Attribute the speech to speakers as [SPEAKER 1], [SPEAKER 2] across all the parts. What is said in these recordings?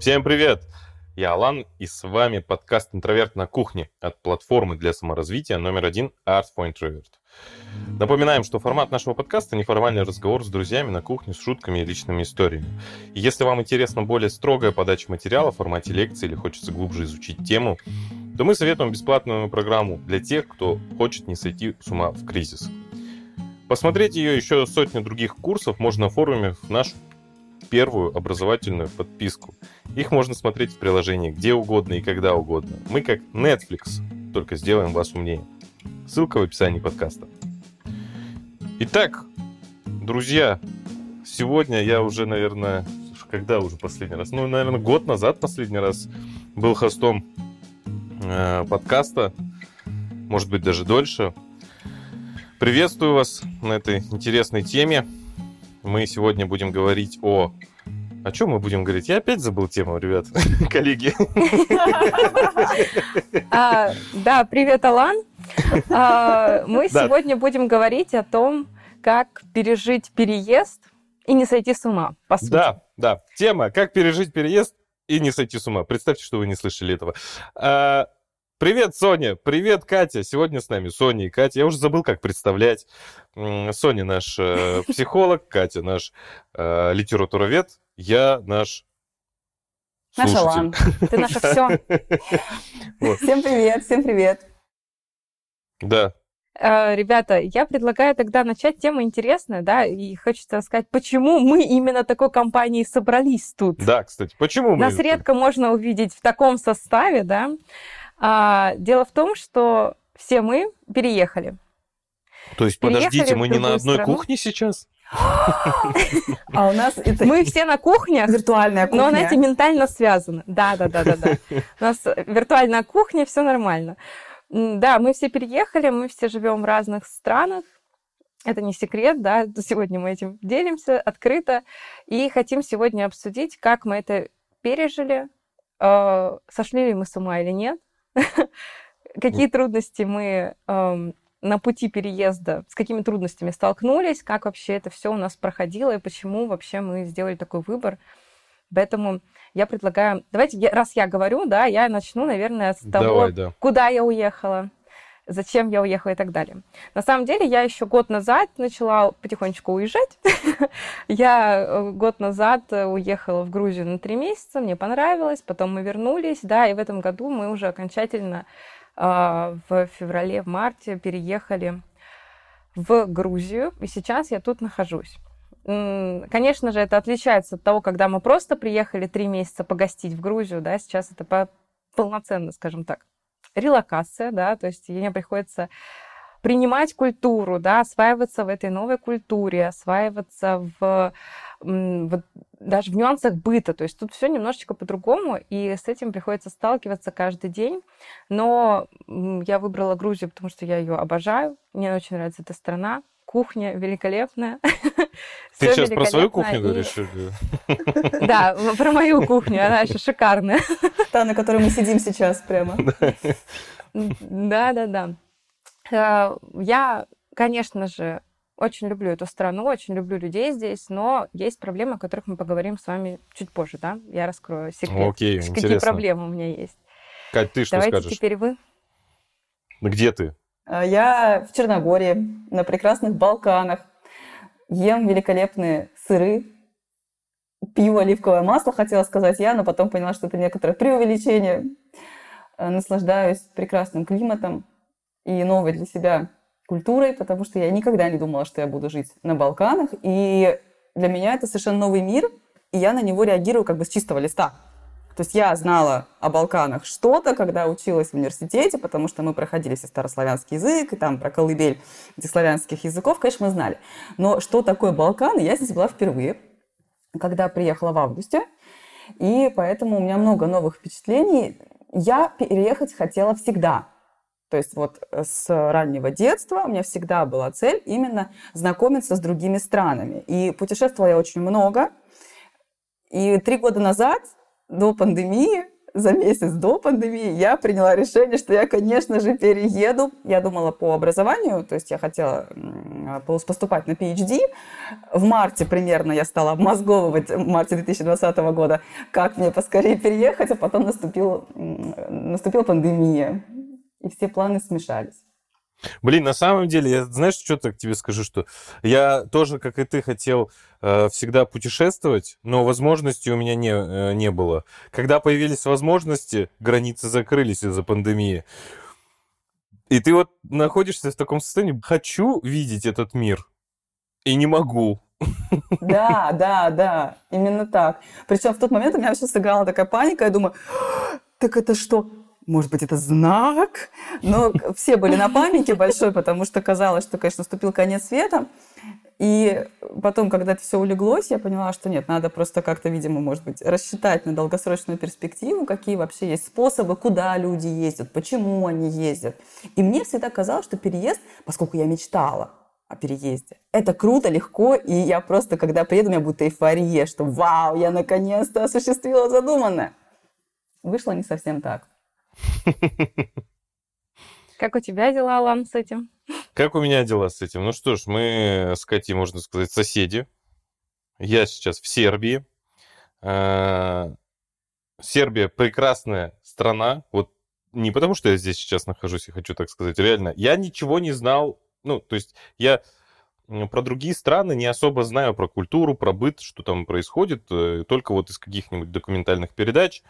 [SPEAKER 1] Всем привет! Я Алан, и с вами подкаст «Интроверт на кухне» от платформы для саморазвития номер один Art for Introvert. Напоминаем, что формат нашего подкаста – неформальный разговор с друзьями на кухне с шутками и личными историями. И если вам интересна более строгая подача материала в формате лекции или хочется глубже изучить тему, то мы советуем бесплатную программу для тех, кто хочет не сойти с ума в кризис. Посмотреть ее еще сотню других курсов можно на форуме в нашу первую образовательную подписку. Их можно смотреть в приложении где угодно и когда угодно. Мы как Netflix, только сделаем вас умнее. Ссылка в описании подкаста. Итак, друзья, сегодня я уже, наверное, когда уже последний раз? Ну, наверное, год назад последний раз был хостом э, подкаста, может быть, даже дольше. Приветствую вас на этой интересной теме. Мы сегодня будем говорить о... О чем мы будем говорить? Я опять забыл тему, ребят, коллеги.
[SPEAKER 2] А, да, привет, Алан. А, мы сегодня будем говорить о том, как пережить переезд и не сойти с ума, по сути.
[SPEAKER 1] Да, да. Тема «Как пережить переезд и не сойти с ума». Представьте, что вы не слышали этого. Привет, Соня! Привет, Катя! Сегодня с нами Соня и Катя. Я уже забыл, как представлять. Соня наш э, психолог, Катя наш э, литературовед, я наш
[SPEAKER 2] Наш Алан. Ты наше все.
[SPEAKER 3] Всем привет, всем привет.
[SPEAKER 1] Да.
[SPEAKER 2] Э, ребята, я предлагаю тогда начать тему интересная, да, и хочется сказать, почему мы именно такой компанией собрались тут.
[SPEAKER 1] Да, кстати, почему мы?
[SPEAKER 2] Нас редко можно увидеть в таком составе, да. А, дело в том, что все мы переехали.
[SPEAKER 1] То есть, переехали подождите, мы не на одной страну. кухне сейчас?
[SPEAKER 3] А у нас это
[SPEAKER 2] мы все на кухне,
[SPEAKER 3] виртуальная кухня,
[SPEAKER 2] но она эти ментально связаны. Да, да, да, да, да. У нас виртуальная кухня, все нормально. Да, мы все переехали, мы все живем в разных странах. Это не секрет, да. Сегодня мы этим делимся открыто и хотим сегодня обсудить, как мы это пережили, э, сошли ли мы с ума или нет, Какие трудности мы на пути переезда, с какими трудностями столкнулись, как вообще это все у нас проходило и почему вообще мы сделали такой выбор. Поэтому я предлагаю, давайте, раз я говорю, да, я начну, наверное, с того, Давай, да. куда я уехала, зачем я уехала и так далее. На самом деле, я еще год назад начала потихонечку уезжать. я э, год назад э, уехала в Грузию на три месяца, мне понравилось, потом мы вернулись, да, и в этом году мы уже окончательно э, в феврале, в марте переехали в Грузию, и сейчас я тут нахожусь. Конечно же, это отличается от того, когда мы просто приехали три месяца погостить в Грузию, да, сейчас это полноценно, скажем так релокация, да, то есть мне приходится принимать культуру, да, осваиваться в этой новой культуре, осваиваться в, в даже в нюансах быта. То есть тут все немножечко по-другому, и с этим приходится сталкиваться каждый день. Но я выбрала Грузию, потому что я ее обожаю. Мне очень нравится эта страна. Кухня великолепная.
[SPEAKER 1] Ты сейчас про свою кухню говоришь?
[SPEAKER 2] Да, про мою кухню. Она еще шикарная.
[SPEAKER 3] Та, на которой мы сидим сейчас прямо.
[SPEAKER 2] Да, да, да. Э, я, конечно же, очень люблю эту страну, очень люблю людей здесь, но есть проблемы, о которых мы поговорим с вами чуть позже, да? Я раскрою секрет.
[SPEAKER 1] Окей,
[SPEAKER 2] Какие
[SPEAKER 1] интересно.
[SPEAKER 2] проблемы у меня есть.
[SPEAKER 1] Кать, ты что
[SPEAKER 2] Давайте
[SPEAKER 1] скажешь?
[SPEAKER 2] теперь вы.
[SPEAKER 1] Где ты?
[SPEAKER 3] Э, я в Черногории, на прекрасных Балканах. Ем великолепные сыры, пью оливковое масло, хотела сказать я, но потом поняла, что это некоторое преувеличение. Э, наслаждаюсь прекрасным климатом и новой для себя культурой, потому что я никогда не думала, что я буду жить на Балканах. И для меня это совершенно новый мир, и я на него реагирую как бы с чистого листа. То есть я знала о Балканах что-то, когда училась в университете, потому что мы проходили все старославянский язык, и там про колыбель этих славянских языков, конечно, мы знали. Но что такое Балканы, я здесь была впервые, когда приехала в августе. И поэтому у меня много новых впечатлений я переехать хотела всегда. То есть вот э, с раннего детства у меня всегда была цель именно знакомиться с другими странами. И путешествовала я очень много. И три года назад, до пандемии, за месяц до пандемии я приняла решение, что я, конечно же, перееду. Я думала по образованию, то есть я хотела поступать на PhD. В марте примерно я стала обмозговывать, в марте 2020 года, как мне поскорее переехать, а потом наступил, наступила пандемия, и все планы смешались.
[SPEAKER 1] Блин, на самом деле, я, знаешь, что так тебе скажу, что я тоже, как и ты, хотел э, всегда путешествовать, но возможностей у меня не, э, не было. Когда появились возможности, границы закрылись из-за пандемии. И ты вот находишься в таком состоянии, хочу видеть этот мир, и не могу.
[SPEAKER 3] Да, да, да, именно так. Причем в тот момент у меня вообще сыграла такая паника, я думаю, так это что, может быть, это знак, но все были на панике большой, потому что казалось, что, конечно, наступил конец света. И потом, когда это все улеглось, я поняла, что нет, надо просто как-то, видимо, может быть, рассчитать на долгосрочную перспективу, какие вообще есть способы, куда люди ездят, почему они ездят. И мне всегда казалось, что переезд, поскольку я мечтала о переезде, это круто, легко, и я просто, когда приеду, у меня будет эйфория, что вау, я наконец-то осуществила задуманное. Вышло не совсем так.
[SPEAKER 2] Как у тебя дела, Алан, с этим?
[SPEAKER 1] Как у меня дела с этим? Ну что ж, мы с Катей, можно сказать, соседи. Я сейчас в Сербии. А, Сербия прекрасная страна. Вот не потому, что я здесь сейчас нахожусь и хочу так сказать, реально. Я ничего не знал. Ну, то есть я про другие страны не особо знаю про культуру, про быт, что там происходит, э, только вот из каких-нибудь документальных передач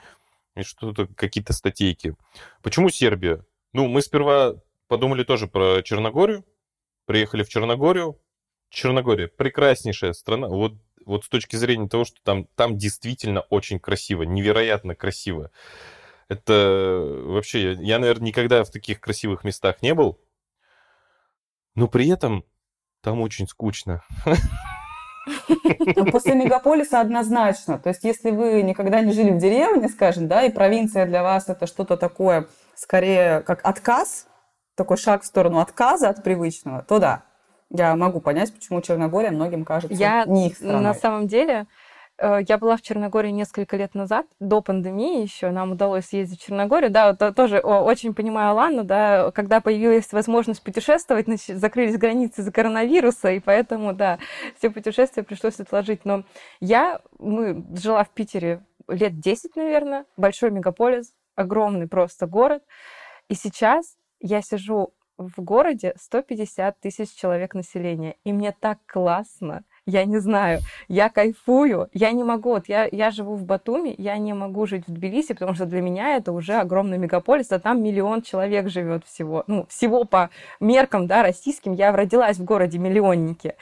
[SPEAKER 1] и что-то, какие-то статейки. Почему Сербия? Ну, мы сперва подумали тоже про Черногорию, приехали в Черногорию. Черногория прекраснейшая страна. Вот, вот с точки зрения того, что там, там действительно очень красиво, невероятно красиво. Это вообще, я, наверное, никогда в таких красивых местах не был. Но при этом там очень скучно.
[SPEAKER 3] Ну, после мегаполиса однозначно. То есть, если вы никогда не жили в деревне, скажем, да, и провинция для вас это что-то такое, скорее, как отказ, такой шаг в сторону отказа от привычного, то да, я могу понять, почему Черногория многим кажется
[SPEAKER 2] я,
[SPEAKER 3] не их страной.
[SPEAKER 2] На самом деле, я была в Черногории несколько лет назад, до пандемии еще, нам удалось съездить в Черногорию. Да, вот тоже очень понимаю Лану, да, когда появилась возможность путешествовать, значит, закрылись границы из-за коронавируса, и поэтому, да, все путешествия пришлось отложить. Но я, мы жила в Питере лет 10, наверное, большой мегаполис, огромный просто город, и сейчас я сижу в городе 150 тысяч человек населения, и мне так классно, я не знаю, я кайфую, я не могу, вот я, я живу в Батуми, я не могу жить в Тбилиси, потому что для меня это уже огромный мегаполис, а там миллион человек живет всего, ну, всего по меркам, да, российским, я родилась в городе миллионнике.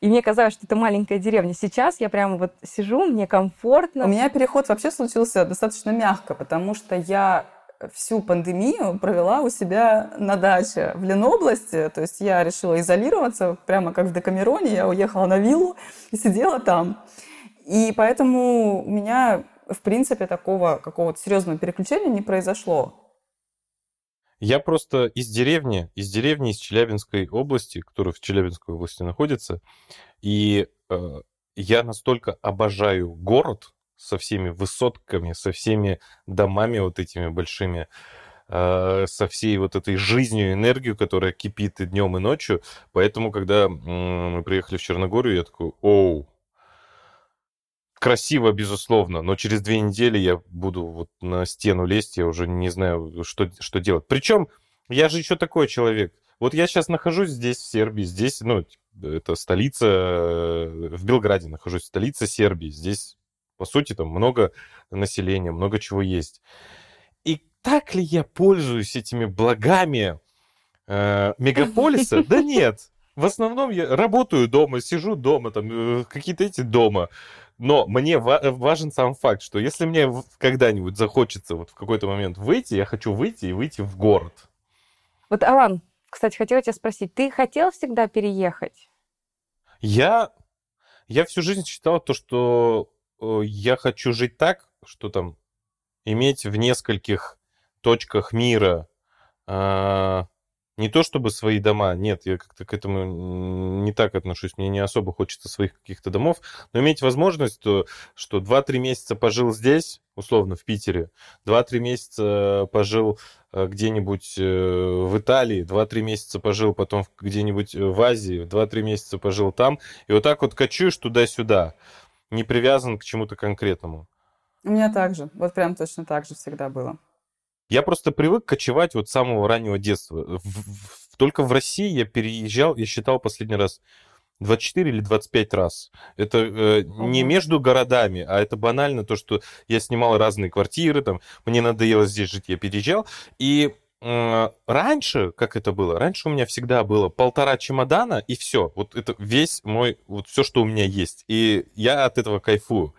[SPEAKER 2] И мне казалось, что это маленькая деревня. Сейчас я прямо вот сижу, мне комфортно.
[SPEAKER 3] У меня переход вообще случился достаточно мягко, потому что я всю пандемию провела у себя на даче в Ленобласти. То есть я решила изолироваться, прямо как в Декамероне. Я уехала на виллу и сидела там. И поэтому у меня, в принципе, такого какого-то серьезного переключения не произошло.
[SPEAKER 1] Я просто из деревни, из деревни из Челябинской области, которая в Челябинской области находится, и э, я настолько обожаю город, со всеми высотками, со всеми домами вот этими большими, э, со всей вот этой жизнью, энергией, которая кипит и днем, и ночью. Поэтому, когда мы приехали в Черногорию, я такой, оу, красиво, безусловно, но через две недели я буду вот на стену лезть, я уже не знаю, что, что делать. Причем я же еще такой человек. Вот я сейчас нахожусь здесь, в Сербии, здесь, ну, это столица, э, в Белграде нахожусь, столица Сербии. Здесь по сути, там много населения, много чего есть. И так ли я пользуюсь этими благами э, мегаполиса? Да нет. В основном я работаю дома, сижу дома, там э, какие-то эти дома. Но мне важен сам факт, что если мне когда-нибудь захочется вот в какой-то момент выйти, я хочу выйти и выйти в город.
[SPEAKER 2] Вот, Алан, кстати, хотела тебя спросить, ты хотел всегда переехать?
[SPEAKER 1] Я, я всю жизнь считал то, что Э, я хочу жить так, что там иметь в нескольких точках мира э, Не то чтобы свои дома, нет, я как-то к этому не так отношусь, мне не особо хочется своих каких-то домов, но иметь возможность, то, что 2-3 месяца пожил здесь, условно, в Питере, 2-3 месяца пожил э, где-нибудь э, в Италии, 2-3 месяца пожил потом где-нибудь в Азии, 2-3 месяца пожил там, и вот так вот качуешь туда-сюда, не привязан к чему-то конкретному.
[SPEAKER 3] У меня также, вот прям точно так же всегда было.
[SPEAKER 1] Я просто привык кочевать вот с самого раннего детства. В, в, только в России я переезжал, я считал последний раз 24 или 25 раз. Это э, не между городами, а это банально то, что я снимал разные квартиры, там, мне надоело здесь жить, я переезжал. И раньше, как это было? Раньше у меня всегда было полтора чемодана, и все. Вот это весь мой, вот все, что у меня есть. И я от этого кайфую.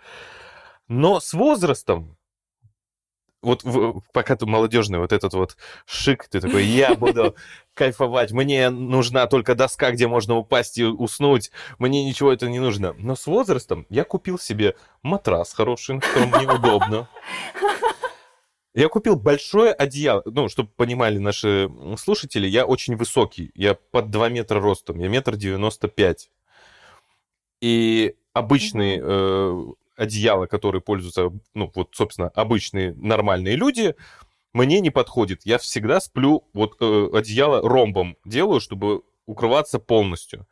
[SPEAKER 1] Но с возрастом вот в, пока ты молодежный, вот этот вот шик, ты такой, я буду кайфовать, мне нужна только доска, где можно упасть и уснуть, мне ничего это не нужно. Но с возрастом я купил себе матрас хороший, на котором мне удобно. Я купил большое одеяло. Ну, чтобы понимали наши слушатели, я очень высокий. Я под 2 метра ростом. Я метр девяносто пять. И обычный э, одеяло, которые пользуются, ну, вот, собственно, обычные нормальные люди, мне не подходит. Я всегда сплю, вот э, одеяло ромбом делаю, чтобы укрываться полностью.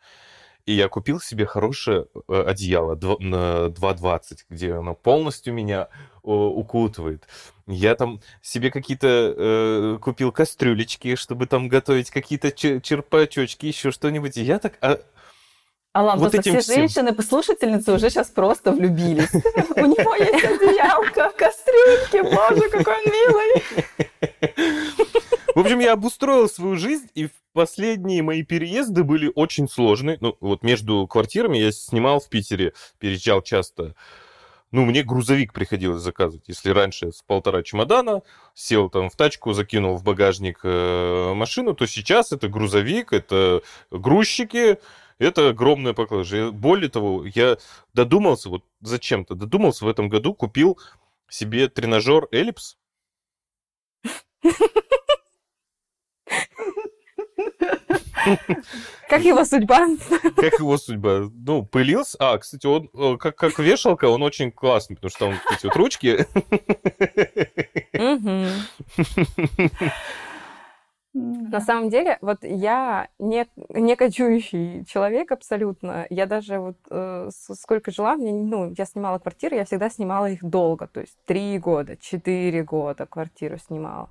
[SPEAKER 1] И я купил себе хорошее э, одеяло на 2,20, где оно полностью меня э, укутывает. Я там себе какие-то э, купил кастрюлечки, чтобы там готовить какие-то черпачочки, еще что-нибудь. И я так а,
[SPEAKER 3] Алан, вот просто все всем. женщины, послушательницы уже сейчас просто влюбились. У него есть одеялка, кастрюльки, боже, какой он милый.
[SPEAKER 1] В общем, я обустроил свою жизнь, и последние мои переезды были очень сложные. Ну, вот между квартирами я снимал в Питере, переезжал часто. Ну, мне грузовик приходилось заказывать. Если раньше с полтора чемодана сел там в тачку, закинул в багажник э, машину, то сейчас это грузовик, это грузчики, это огромная поклажа. Более того, я додумался, вот зачем-то додумался в этом году, купил себе тренажер Эллипс.
[SPEAKER 2] Как его судьба?
[SPEAKER 1] Как его судьба? Ну, пылился. А, кстати, он э, как, как вешалка, он очень классный, потому что там эти вот ручки.
[SPEAKER 2] На самом деле, вот я не, не кочующий человек абсолютно. Я даже вот э, сколько жила, мне, ну, я снимала квартиры, я всегда снимала их долго, то есть три года, четыре года квартиру снимала.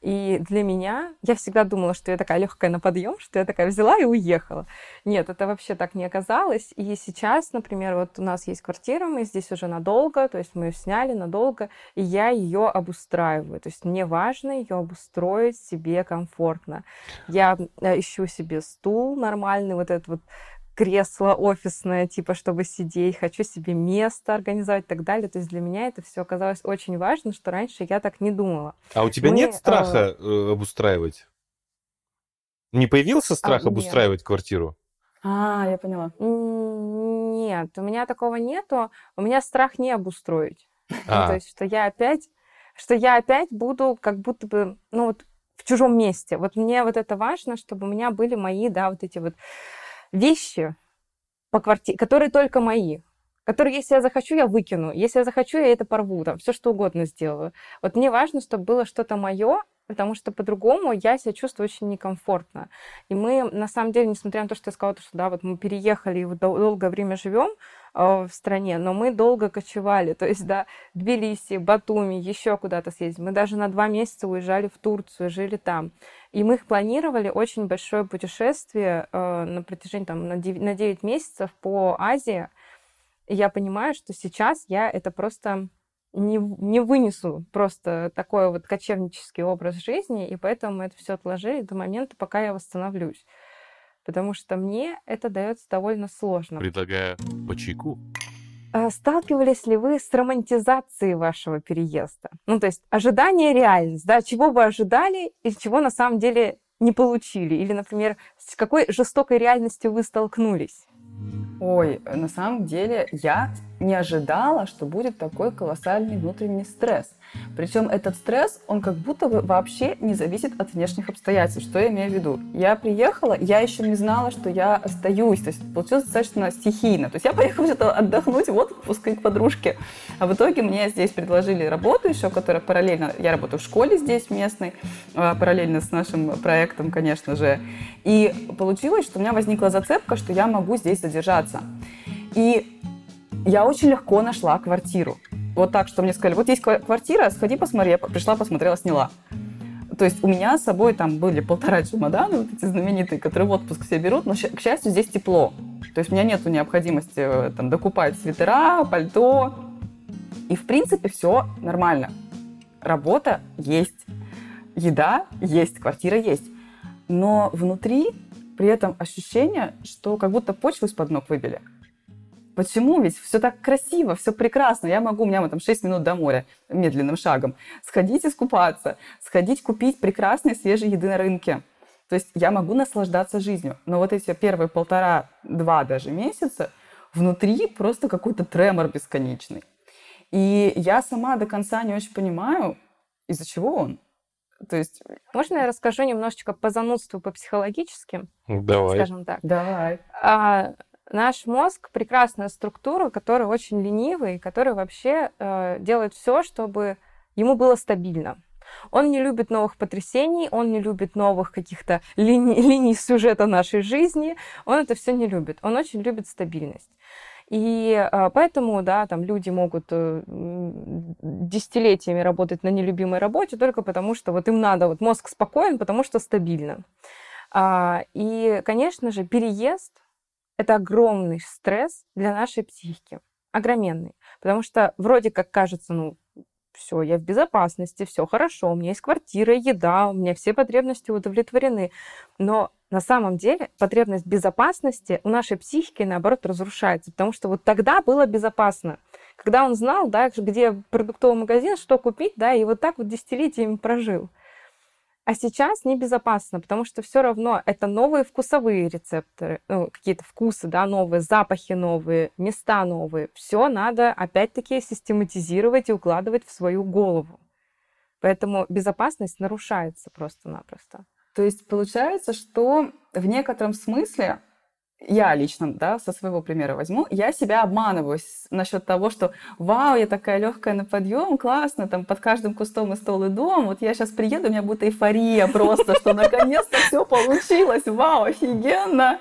[SPEAKER 2] И для меня, я всегда думала, что я такая легкая на подъем, что я такая взяла и уехала. Нет, это вообще так не оказалось. И сейчас, например, вот у нас есть квартира, мы здесь уже надолго, то есть мы ее сняли надолго, и я ее обустраиваю. То есть мне важно ее обустроить себе комфортно. Я э, ищу себе стул нормальный, вот этот вот кресло офисное, типа, чтобы сидеть, хочу себе место организовать и так далее. То есть для меня это все оказалось очень важно, что раньше я так не думала.
[SPEAKER 1] А у тебя Мы, нет страха э, обустраивать? Не появился страх а, обустраивать нет. квартиру?
[SPEAKER 3] А, я поняла.
[SPEAKER 2] Нет, у меня такого нету. У меня страх не обустроить. А. то есть, что я опять, что я опять буду как будто бы, ну вот в чужом месте. Вот мне вот это важно, чтобы у меня были мои, да, вот эти вот вещи по квартире, которые только мои, которые, если я захочу, я выкину, если я захочу, я это порву, там, все что угодно сделаю. Вот мне важно, чтобы было что-то мое, потому что по-другому я себя чувствую очень некомфортно. И мы, на самом деле, несмотря на то, что я сказала, что да, вот мы переехали и вот долгое время живем, в стране, но мы долго кочевали, то есть, да, Тбилиси, Батуми, еще куда-то съездить. Мы даже на два месяца уезжали в Турцию, жили там. И мы их планировали очень большое путешествие э, на протяжении там, на 9, на 9 месяцев по Азии. И я понимаю, что сейчас я это просто не, не вынесу просто такой вот кочевнический образ жизни, и поэтому мы это все отложили до момента, пока я восстановлюсь потому что мне это дается довольно сложно.
[SPEAKER 1] Предлагаю по чайку.
[SPEAKER 2] А сталкивались ли вы с романтизацией вашего переезда? Ну, то есть ожидание реальность, да, чего вы ожидали и чего на самом деле не получили? Или, например, с какой жестокой реальностью вы столкнулись?
[SPEAKER 3] Ой, на самом деле я не ожидала, что будет такой колоссальный внутренний стресс. Причем этот стресс, он как будто бы вообще не зависит от внешних обстоятельств. Что я имею в виду? Я приехала, я еще не знала, что я остаюсь. То есть получилось достаточно стихийно. То есть я поехала что-то отдохнуть в отпуск к подружке. А в итоге мне здесь предложили работу еще, которая параллельно... Я работаю в школе здесь местной, а, параллельно с нашим проектом, конечно же. И получилось, что у меня возникла зацепка, что я могу здесь задержаться. И я очень легко нашла квартиру. Вот так, что мне сказали, вот есть квартира, сходи посмотри. Я пришла, посмотрела, сняла. То есть у меня с собой там были полтора чемодана, вот эти знаменитые, которые в отпуск все берут, но, к счастью, здесь тепло. То есть у меня нет необходимости э, там, докупать свитера, пальто. И, в принципе, все нормально. Работа есть, еда есть, квартира есть. Но внутри при этом ощущение, что как будто почву из-под ног выбили. Почему? Ведь все так красиво, все прекрасно. Я могу, у меня там 6 минут до моря медленным шагом. Сходить искупаться, сходить купить прекрасной свежей еды на рынке. То есть я могу наслаждаться жизнью. Но вот эти первые полтора-два даже месяца внутри просто какой-то тремор бесконечный. И я сама до конца не очень понимаю, из-за чего он. То есть...
[SPEAKER 2] Можно я расскажу немножечко по занудству, по психологическим?
[SPEAKER 1] Давай.
[SPEAKER 2] Скажем так.
[SPEAKER 3] Давай.
[SPEAKER 2] А, Наш мозг прекрасная структура, которая очень ленивый, который вообще э, делает все, чтобы ему было стабильно. Он не любит новых потрясений, он не любит новых каких-то линий, линий сюжета нашей жизни, он это все не любит. Он очень любит стабильность. И э, поэтому, да, там люди могут э, десятилетиями работать на нелюбимой работе только потому, что вот им надо, вот мозг спокоен, потому что стабильно. А, и, конечно же, переезд это огромный стресс для нашей психики. Огроменный. Потому что вроде как кажется, ну, все, я в безопасности, все хорошо, у меня есть квартира, еда, у меня все потребности удовлетворены. Но на самом деле потребность безопасности у нашей психики, наоборот, разрушается, потому что вот тогда было безопасно. Когда он знал, да, где продуктовый магазин, что купить, да, и вот так вот десятилетиями прожил. А сейчас небезопасно, потому что все равно это новые вкусовые рецепторы, ну, какие-то вкусы, да, новые, запахи новые, места новые. Все надо опять-таки систематизировать и укладывать в свою голову. Поэтому безопасность нарушается просто-напросто.
[SPEAKER 3] То есть получается, что в некотором смысле я лично, да, со своего примера возьму, я себя обманываю насчет того, что вау, я такая легкая на подъем, классно, там под каждым кустом и стол и дом, вот я сейчас приеду, у меня будет эйфория просто, что наконец-то все получилось, вау, офигенно.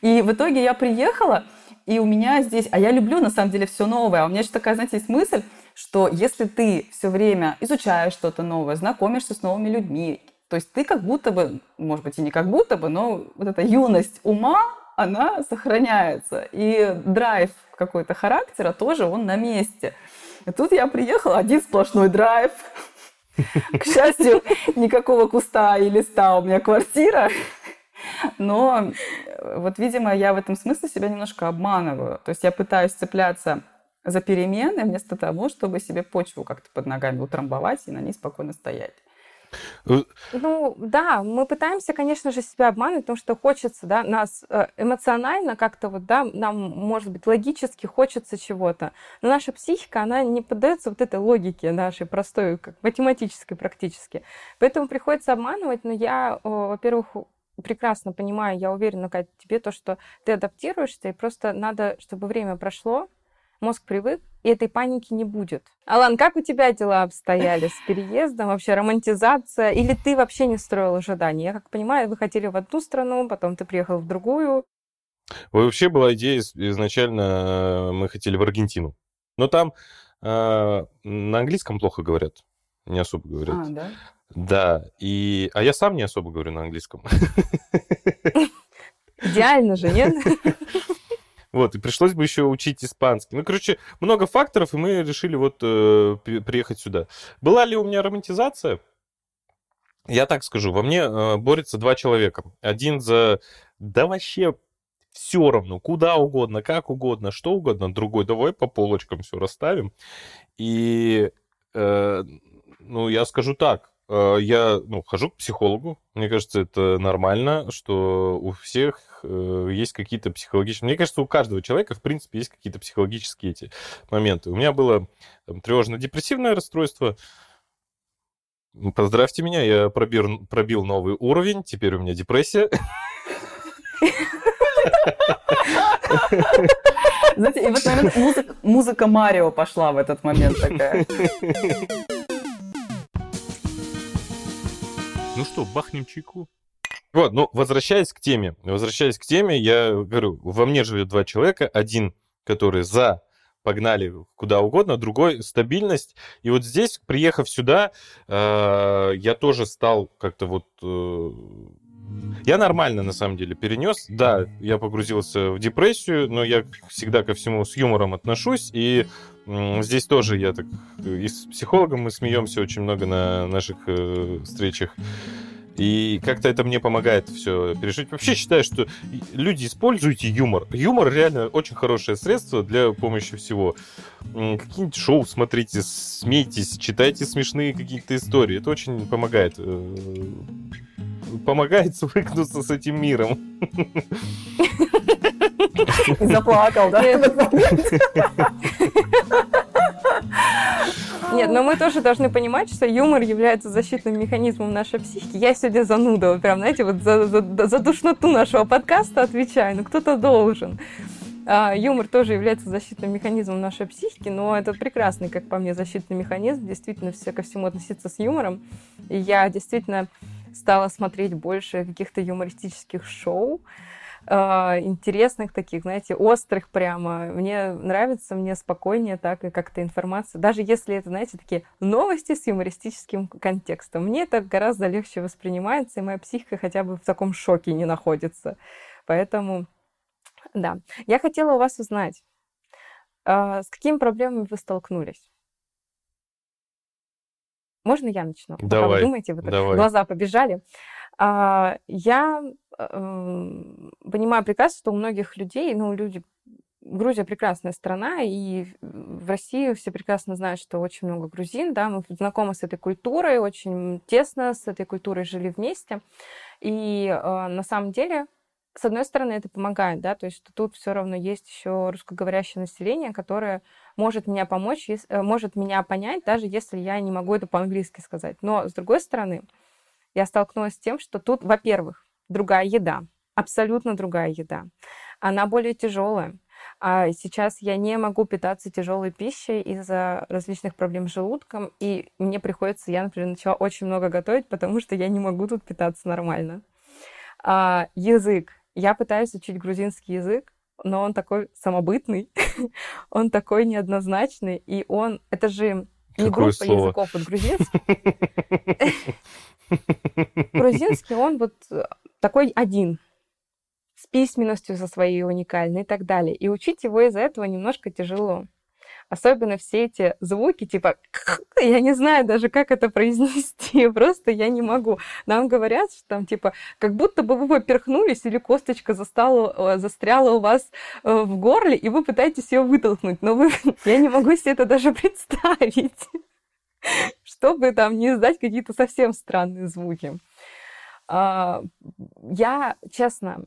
[SPEAKER 3] И в итоге я приехала, и у меня здесь, а я люблю на самом деле все новое, а у меня еще такая, знаете, есть мысль, что если ты все время изучаешь что-то новое, знакомишься с новыми людьми, то есть ты как будто бы, может быть, и не как будто бы, но вот эта юность ума, она сохраняется. И драйв какой-то характера тоже он на месте. И тут я приехала, один сплошной драйв. К счастью, никакого куста и листа у меня квартира. Но вот, видимо, я в этом смысле себя немножко обманываю. То есть я пытаюсь цепляться за перемены вместо того, чтобы себе почву как-то под ногами утрамбовать и на ней спокойно стоять.
[SPEAKER 2] Э, ну, да, мы пытаемся, конечно же, себя обмануть, потому что хочется, да, нас э, эмоционально как-то вот, да, нам, может быть, логически хочется чего-то. Но наша психика, она не поддается вот этой логике нашей простой, как математической практически. Поэтому приходится обманывать, но я, во-первых, прекрасно понимаю, я уверена, Катя, тебе то, что ты адаптируешься, и просто надо, чтобы время прошло, мозг привык, и этой паники не будет. Алан, как у тебя дела обстояли с переездом? Вообще романтизация? Или ты вообще не строил ожиданий? Я как понимаю, вы хотели в одну страну, потом ты приехал в другую.
[SPEAKER 1] Вообще была идея изначально, э, мы хотели в Аргентину. Но там э, на английском плохо говорят. Не особо говорят.
[SPEAKER 3] А, да?
[SPEAKER 1] Да. И... А я сам не особо говорю на английском.
[SPEAKER 2] Идеально же, нет?
[SPEAKER 1] Вот, и пришлось бы еще учить испанский. Ну, короче, много факторов, и мы решили вот э, приехать сюда. Была ли у меня романтизация? Я так скажу, во мне э, борются два человека. Один за... Да вообще все равно, куда угодно, как угодно, что угодно. Другой, давай по полочкам все расставим. И, э, ну, я скажу так, я ну, хожу к психологу. Мне кажется, это нормально, что у всех э, есть какие-то психологические... Мне кажется, у каждого человека, в принципе, есть какие-то психологические эти моменты. У меня было тревожно-депрессивное расстройство. Поздравьте меня, я пробил, пробил новый уровень, теперь у меня депрессия.
[SPEAKER 3] Знаете, и в этот момент музыка Марио пошла в этот момент такая.
[SPEAKER 1] Ну что, бахнем чайку? Вот, ну, возвращаясь к теме, возвращаясь к теме, я говорю, во мне живет два человека, один, который за погнали куда угодно, другой стабильность. И вот здесь, приехав сюда, э, я тоже стал как-то вот э, я нормально, на самом деле, перенес. Да, я погрузился в депрессию, но я всегда ко всему с юмором отношусь. И здесь тоже я так... И с психологом мы смеемся очень много на наших э, встречах. И как-то это мне помогает все пережить. Вообще считаю, что люди используйте юмор. Юмор реально очень хорошее средство для помощи всего. Какие-нибудь шоу смотрите, смейтесь, читайте смешные какие-то истории. Это очень помогает э, помогает свыкнуться с этим миром.
[SPEAKER 3] И заплакал, да?
[SPEAKER 2] Нет, но мы тоже должны понимать, что юмор является защитным механизмом нашей психики. Я сегодня зануда, вот прям, знаете, вот за, за, за душноту нашего подкаста отвечаю, но кто-то должен. А, юмор тоже является защитным механизмом нашей психики, но это прекрасный, как по мне, защитный механизм. Действительно, все ко всему относиться с юмором. И я действительно стала смотреть больше каких-то юмористических шоу, а, интересных таких, знаете, острых прямо. Мне нравится, мне спокойнее так и как-то информация. Даже если это, знаете, такие новости с юмористическим контекстом. Мне это гораздо легче воспринимается, и моя психика хотя бы в таком шоке не находится. Поэтому, да. Я хотела у вас узнать, а, с какими проблемами вы столкнулись? Можно я начну?
[SPEAKER 1] Давай,
[SPEAKER 2] Пока вы думаете, вот
[SPEAKER 1] давай.
[SPEAKER 2] глаза побежали. А, я э, понимаю прекрасно, что у многих людей, ну, люди Грузия прекрасная страна, и в России все прекрасно знают, что очень много грузин, да, мы знакомы с этой культурой, очень тесно с этой культурой жили вместе. И э, на самом деле с одной стороны, это помогает, да, то есть что тут все равно есть еще русскоговорящее население, которое может меня помочь, э, может меня понять, даже если я не могу это по-английски сказать. Но, с другой стороны, я столкнулась с тем, что тут, во-первых, другая еда, абсолютно другая еда. Она более тяжелая. А сейчас я не могу питаться тяжелой пищей из-за различных проблем с желудком, и мне приходится, я, например, начала очень много готовить, потому что я не могу тут питаться нормально. А, язык я пытаюсь учить грузинский язык, но он такой самобытный, он такой неоднозначный, и он... Это же не Какое группа слово? языков, вот грузинский. Грузинский, он вот э, такой один, с письменностью со своей уникальной и так далее. И учить его из-за этого немножко тяжело. Особенно все эти звуки, типа, я не знаю даже, как это произнести, просто я не могу. Нам говорят, что там, типа, как будто бы вы поперхнулись или косточка застала, э, застряла у вас э, в горле, и вы пытаетесь ее вытолкнуть, но вы, я не могу себе это даже представить, чтобы там не издать какие-то совсем странные звуки. А, я, честно,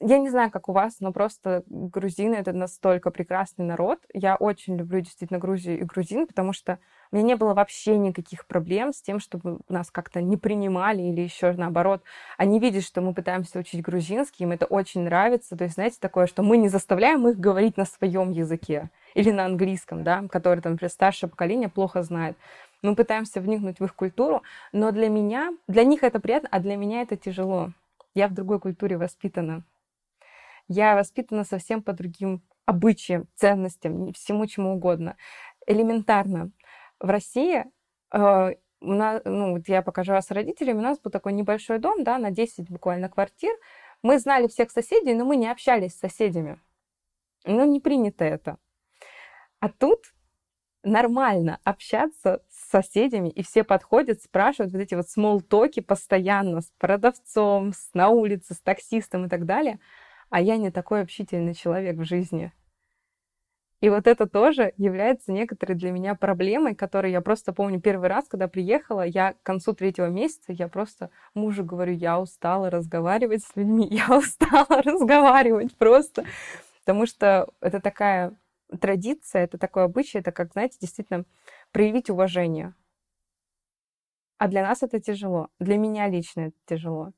[SPEAKER 2] я не знаю, как у вас, но просто грузины — это настолько прекрасный народ. Я очень люблю действительно Грузию и грузин, потому что у меня не было вообще никаких проблем с тем, чтобы нас как-то не принимали или еще наоборот. Они видят, что мы пытаемся учить грузинский, им это очень нравится. То есть, знаете, такое, что мы не заставляем их говорить на своем языке или на английском, да, который, там, старшее поколение плохо знает. Мы пытаемся вникнуть в их культуру, но для меня, для них это приятно, а для меня это тяжело. Я в другой культуре воспитана. Я воспитана совсем по другим обычаям, ценностям, всему чему угодно. Элементарно. В России э, у нас, ну, вот я покажу вас с родителями, у нас был такой небольшой дом, да, на 10 буквально квартир. Мы знали всех соседей, но мы не общались с соседями. Ну, не принято это. А тут нормально общаться с соседями, и все подходят, спрашивают вот эти вот смолтоки постоянно с продавцом, с, на улице, с таксистом и так далее – а я не такой общительный человек в жизни. И вот это тоже является некоторой для меня проблемой, которую я просто помню первый раз, когда приехала, я к концу третьего месяца, я просто мужу говорю, я устала разговаривать с людьми, я устала разговаривать просто, потому что это такая традиция, это такое обычай, это как, знаете, действительно проявить уважение. А для нас это тяжело, для меня лично это тяжело.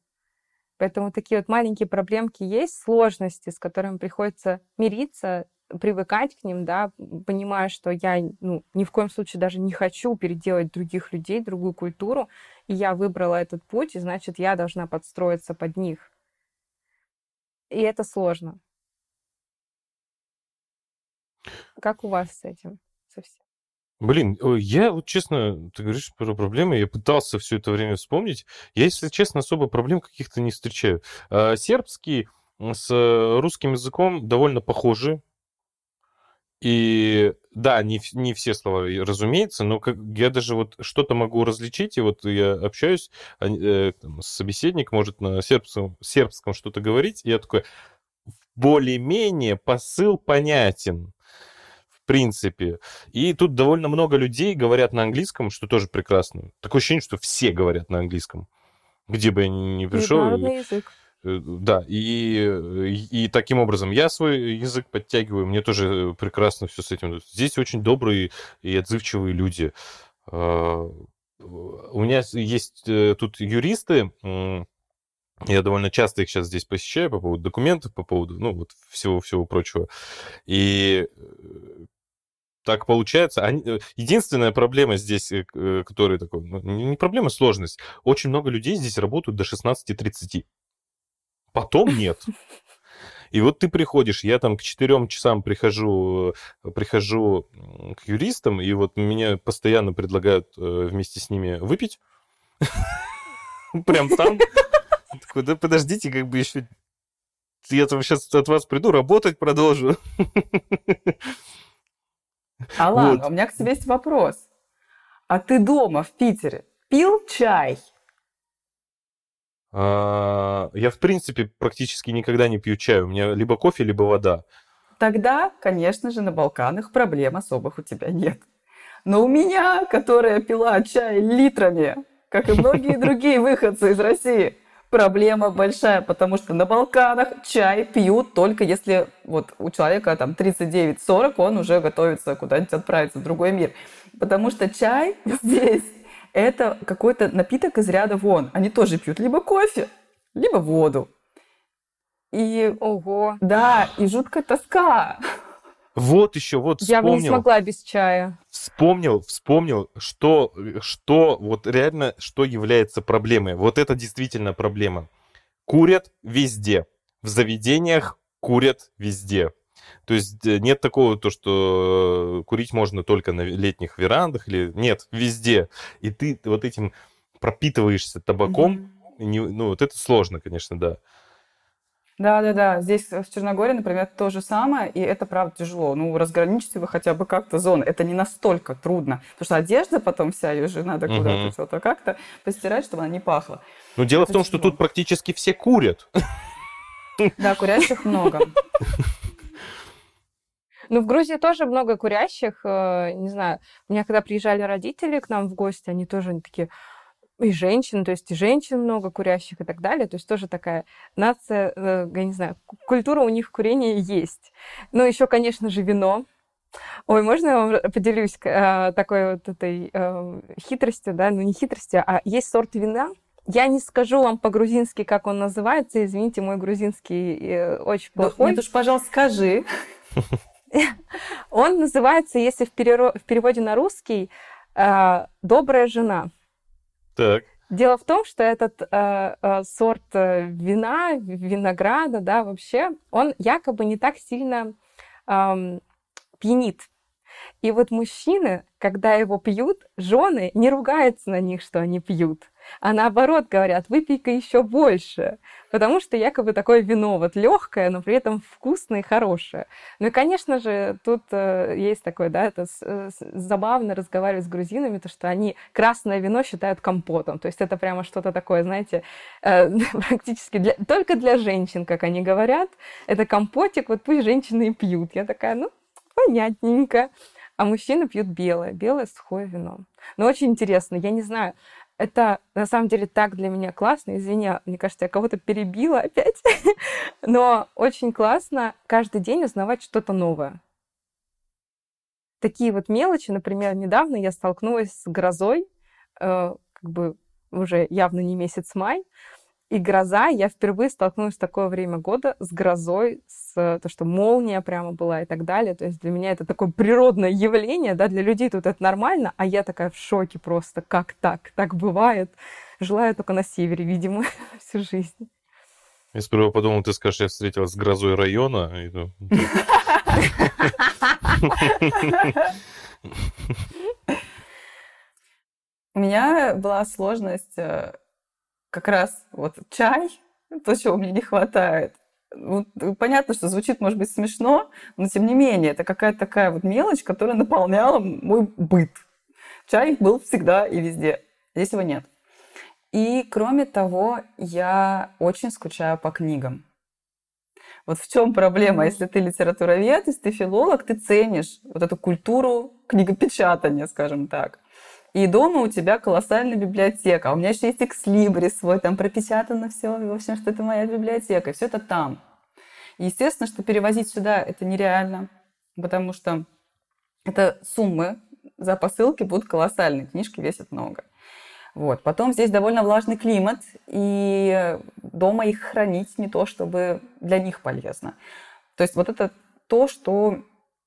[SPEAKER 2] Поэтому такие вот маленькие проблемки есть, сложности, с которыми приходится мириться, привыкать к ним, да, понимая, что я ну, ни в коем случае даже не хочу переделать других людей, другую культуру, и я выбрала этот путь, и значит, я должна подстроиться под них. И это сложно. Как у вас с этим совсем?
[SPEAKER 1] Блин, я вот честно, ты говоришь про проблемы, я пытался все это время вспомнить. Я, если честно, особо проблем каких-то не встречаю. А, сербский с русским языком довольно похожи. И да, не, не все слова, разумеется, но как, я даже вот что-то могу различить, и вот я общаюсь, э, там, собеседник может на сербском, сербском что-то говорить, и я такой, более-менее посыл понятен принципе. И тут довольно много людей говорят на английском, что тоже прекрасно. Такое ощущение, что все говорят на английском. Где бы я ни пришел. язык. Э, да, и, и, таким образом я свой язык подтягиваю, мне тоже прекрасно все с этим. Здесь очень добрые и отзывчивые люди. А, у меня есть э, тут юристы, я довольно часто их сейчас здесь посещаю по поводу документов, по поводу, ну, вот всего-всего прочего. И э, так получается. Они... Э, единственная проблема здесь, э, э, которая такой, ну, не проблема, сложность. Очень много людей здесь работают до 16.30. Потом нет. И вот ты приходишь, я там к четырем часам прихожу, прихожу к юристам, и вот меня постоянно предлагают вместе с ними выпить. Прям там. Такой, да подождите, как бы еще... Я там сейчас от вас приду, работать продолжу.
[SPEAKER 3] Алан, вот. у меня к тебе есть вопрос. А ты дома в Питере пил чай?
[SPEAKER 1] А, я, в принципе, практически никогда не пью чай. У меня либо кофе, либо вода.
[SPEAKER 3] Тогда, конечно же, на Балканах проблем особых у тебя нет. Но у меня, которая пила чай литрами, как и многие другие выходцы из России, проблема большая, потому что на Балканах чай пьют только если вот у человека там 39-40, он уже готовится куда-нибудь отправиться в другой мир. Потому что чай здесь это какой-то напиток из ряда вон. Они тоже пьют либо кофе, либо воду. И, ого, да, и жуткая тоска.
[SPEAKER 1] Вот еще, вот вспомнил.
[SPEAKER 2] Я бы не смогла без чая.
[SPEAKER 1] Вспомнил, вспомнил, что, что вот реально, что является проблемой. Вот это действительно проблема. Курят везде. В заведениях курят везде. То есть э, нет такого, то, что курить можно только на летних верандах или нет, везде. И ты вот этим пропитываешься табаком. Mm-hmm. Не, ну, вот это сложно, конечно, да.
[SPEAKER 3] Да, да, да. Здесь в Черногории, например, то же самое, и это правда тяжело. Ну, разграничите вы хотя бы как-то зоны. Это не настолько трудно. Потому что одежда потом вся, ее же надо куда-то угу. что-то как-то постирать, чтобы она не пахла.
[SPEAKER 1] Но дело это в том, тяжело. что тут практически все курят.
[SPEAKER 3] Да, курящих много.
[SPEAKER 2] Ну, в Грузии тоже много курящих. Э, не знаю, у меня когда приезжали родители к нам в гости, они тоже такие, и женщин, то есть и женщин много курящих и так далее. То есть тоже такая нация, э, я не знаю, культура у них курения есть. Ну, еще, конечно же, вино. Ой, можно я вам поделюсь э, такой вот этой э, хитростью, да, ну не хитростью, а есть сорт вина, я не скажу вам по-грузински, как он называется. Извините, мой грузинский э, очень плохой.
[SPEAKER 3] Нет уж, пожалуйста, скажи.
[SPEAKER 2] Он называется, если в переводе на русский, э, «Добрая жена».
[SPEAKER 1] Так.
[SPEAKER 2] Дело в том, что этот э, э, сорт э, вина, винограда, да, вообще, он якобы не так сильно э, пьянит. И вот мужчины, когда его пьют, жены не ругаются на них, что они пьют а наоборот говорят, выпей-ка еще больше, потому что якобы такое вино вот легкое, но при этом вкусное и хорошее. Ну и, конечно же, тут э, есть такое, да, это с, э, забавно разговаривать с грузинами, то что они красное вино считают компотом, то есть это прямо что-то такое, знаете, э, практически для, только для женщин, как они говорят, это компотик, вот пусть женщины и пьют. Я такая, ну, понятненько. А мужчины пьют белое, белое сухое вино. Но очень интересно, я не знаю, это на самом деле так для меня классно. Извини, мне кажется, я кого-то перебила опять. Но очень классно каждый день узнавать что-то новое. Такие вот мелочи, например, недавно я столкнулась с грозой, э, как бы уже явно не месяц май, и гроза, я впервые столкнулась в такое время года с грозой, с то, что молния прямо была и так далее. То есть для меня это такое природное явление, да, для людей тут это нормально, а я такая в шоке просто, как так? Так бывает. Желаю только на севере, видимо, всю жизнь.
[SPEAKER 1] Я сперва подумал, ты скажешь, я встретилась с грозой района.
[SPEAKER 3] У меня была сложность э, как раз вот чай, то, чего мне не хватает. Вот, э, понятно, что звучит, может быть, смешно, но тем не менее, это какая-то такая вот мелочь, которая наполняла мой быт. Чай был всегда и везде. Здесь его нет. И кроме того, я очень скучаю по книгам. Вот в чем проблема, если ты литературовед, если ты филолог, ты ценишь вот эту культуру книгопечатания, скажем так. И дома у тебя колоссальная библиотека. А у меня еще есть экслибри свой, там пропечатано все, в общем, что это моя библиотека. И все это там. Естественно, что перевозить сюда это нереально, потому что это суммы за посылки будут колоссальные, книжки весят много. Вот. Потом здесь довольно влажный климат, и дома их хранить не то, чтобы для них полезно. То есть вот это то, что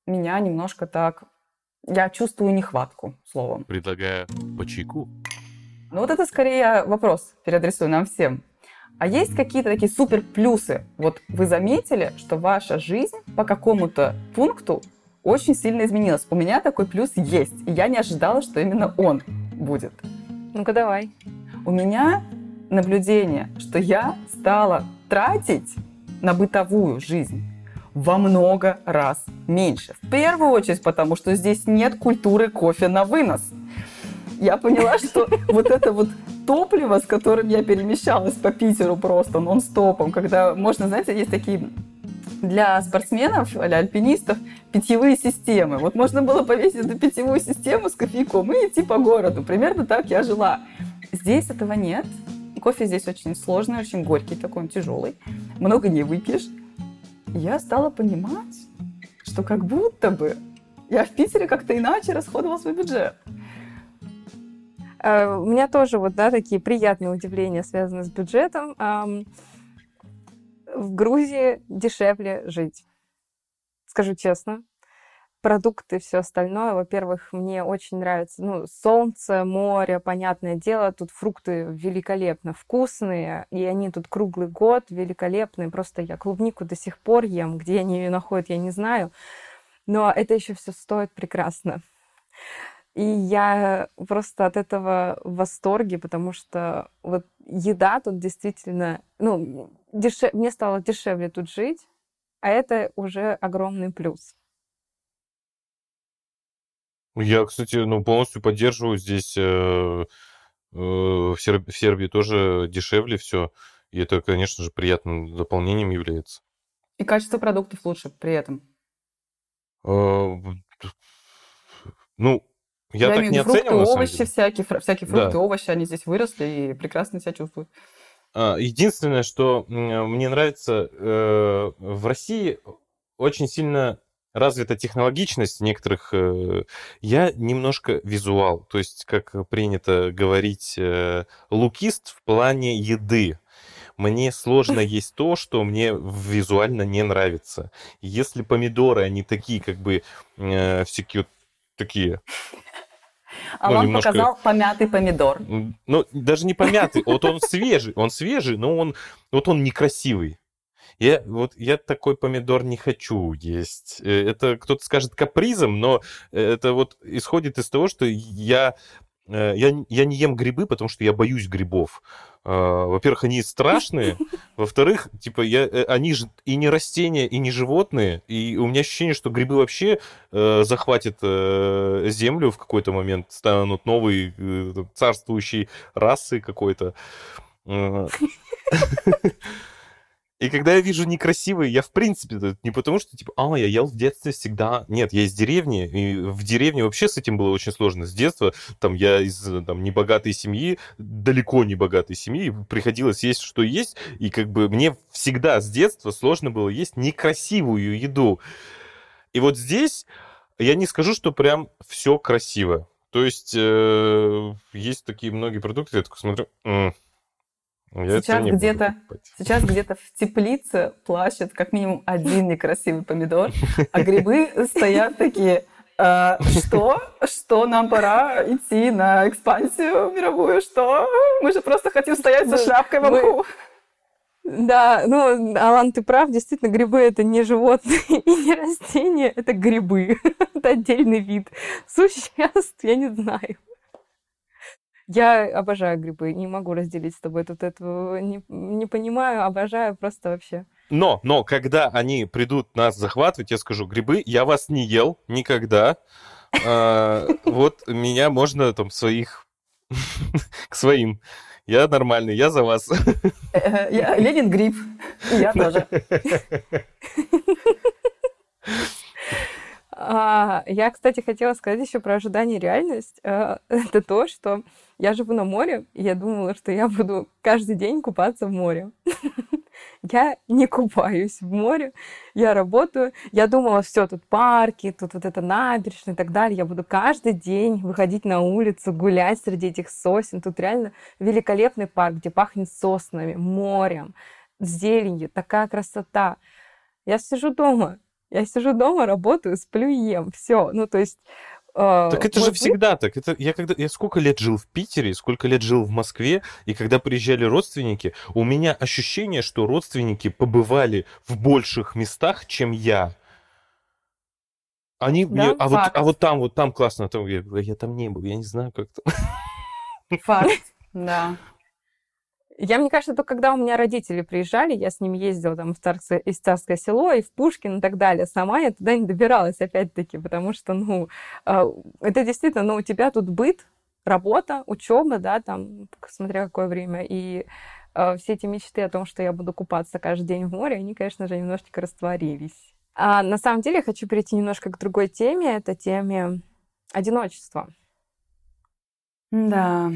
[SPEAKER 3] меня немножко так я чувствую нехватку, словом.
[SPEAKER 1] Предлагаю по чайку.
[SPEAKER 3] Ну вот это скорее вопрос, переадресую нам всем. А есть какие-то такие супер плюсы? Вот вы заметили, что ваша жизнь по какому-то пункту очень сильно изменилась. У меня такой плюс есть, и я не ожидала, что именно он будет.
[SPEAKER 2] Ну-ка давай.
[SPEAKER 3] У меня наблюдение, что я стала тратить на бытовую жизнь во много раз меньше. В первую очередь, потому что здесь нет культуры кофе на вынос. Я поняла, что вот это вот топливо, с которым я перемещалась по Питеру просто нон-стопом, когда можно, знаете, есть такие для спортсменов или альпинистов питьевые системы. Вот можно было повесить эту питьевую систему с кофейком и идти по городу. Примерно так я жила. Здесь этого нет. Кофе здесь очень сложный, очень горький, такой он тяжелый. Много не выпьешь я стала понимать, что как будто бы я в Питере как-то иначе расходовала свой бюджет.
[SPEAKER 2] Э, у меня тоже вот, да, такие приятные удивления связаны с бюджетом. В Грузии дешевле жить. Скажу честно продукты, все остальное. Во-первых, мне очень нравится, ну, солнце, море, понятное дело, тут фрукты великолепно вкусные, и они тут круглый год великолепные. Просто я клубнику до сих пор ем, где они ее находят, я не знаю. Но это еще все стоит прекрасно. И я просто от этого в восторге, потому что вот еда тут действительно, ну, дешев... мне стало дешевле тут жить, а это уже огромный плюс.
[SPEAKER 1] Я, кстати, ну, полностью поддерживаю здесь э, э, в, Серб... в Сербии тоже дешевле все. И это, конечно же, приятным дополнением является.
[SPEAKER 3] И качество продуктов лучше при этом.
[SPEAKER 1] Э, ну, я, так не фрукты, оценивал.
[SPEAKER 3] овощи всякие, всякие фрукты, да. овощи, они здесь выросли и прекрасно себя чувствуют.
[SPEAKER 1] А, единственное, что мне нравится, э, в России очень сильно развита технологичность некоторых. Э, я немножко визуал, то есть, как принято говорить, э, лукист в плане еды. Мне сложно есть то, что мне визуально не нравится. Если помидоры, они такие, как бы, э, всякие вот такие
[SPEAKER 3] а ну, он немножко... показал помятый помидор.
[SPEAKER 1] Ну, даже не помятый, вот он свежий, он свежий, но он, вот он некрасивый. Я, вот, я такой помидор не хочу есть. Э, это кто-то скажет капризом, но это вот исходит из того, что я э, я, я не ем грибы, потому что я боюсь грибов. А, во-первых, они страшные. Во-вторых, типа, я, э, они же и не растения, и не животные. И у меня ощущение, что грибы вообще э, захватят э, землю в какой-то момент, станут новой э, царствующей расой какой-то. И когда я вижу некрасивые, я в принципе, не потому что, типа, а, я ел в детстве всегда. Нет, я из деревни, и в деревне вообще с этим было очень сложно. С детства, там, я из там, небогатой семьи, далеко не богатой семьи, приходилось есть, что есть, и как бы мне всегда с детства сложно было есть некрасивую еду. И вот здесь я не скажу, что прям все красиво. То есть э, есть такие многие продукты, я такой смотрю,
[SPEAKER 3] я сейчас где-то, сейчас где-то в теплице плачет как минимум один некрасивый помидор, а грибы стоят такие. «А, что? Что нам пора идти на экспансию мировую? Что? Мы же просто хотим стоять со шляпкой в мху.
[SPEAKER 2] Да, ну, Алан, ты прав, действительно, грибы это не животные и не растения, это грибы. это отдельный вид существ, я не знаю. Я обожаю грибы, не могу разделить с тобой тут этого, не, не понимаю, обожаю просто вообще.
[SPEAKER 1] Но, но, когда они придут нас захватывать, я скажу, грибы, я вас не ел никогда. А, вот меня можно там своих к своим. Я нормальный, я за вас.
[SPEAKER 3] Э, я Ленин гриб, я тоже.
[SPEAKER 2] А, я, кстати, хотела сказать еще про ожидание реальность. А, это то, что я живу на море, и я думала, что я буду каждый день купаться в море. Я не купаюсь в море, я работаю. Я думала, все, тут парки, тут вот это набережная и так далее. Я буду каждый день выходить на улицу, гулять среди этих сосен. Тут реально великолепный парк, где пахнет соснами, морем, зеленью, такая красота. Я сижу дома, я сижу дома, работаю, сплю ем. Все. Ну, то есть
[SPEAKER 1] а, так это же всегда так. Это я когда я сколько лет жил в Питере, сколько лет жил в Москве, и когда приезжали родственники, у меня ощущение, что родственники побывали в больших местах, чем я. Они, да, а, вот, а вот там, вот там классно, там, я, я там не был, я не знаю, как там.
[SPEAKER 3] Факт, да.
[SPEAKER 2] Я, мне кажется, только когда у меня родители приезжали, я с ними ездила там в Царское, из Царское село и в Пушкин и так далее. Сама я туда не добиралась, опять-таки, потому что, ну, а, это действительно, ну, у тебя тут быт, работа, учеба, да, там, смотря какое время, и э, все эти мечты о том, что я буду купаться каждый день в море, они, конечно же, немножечко растворились. А на самом деле я хочу перейти немножко к другой теме, это теме одиночества.
[SPEAKER 3] Да.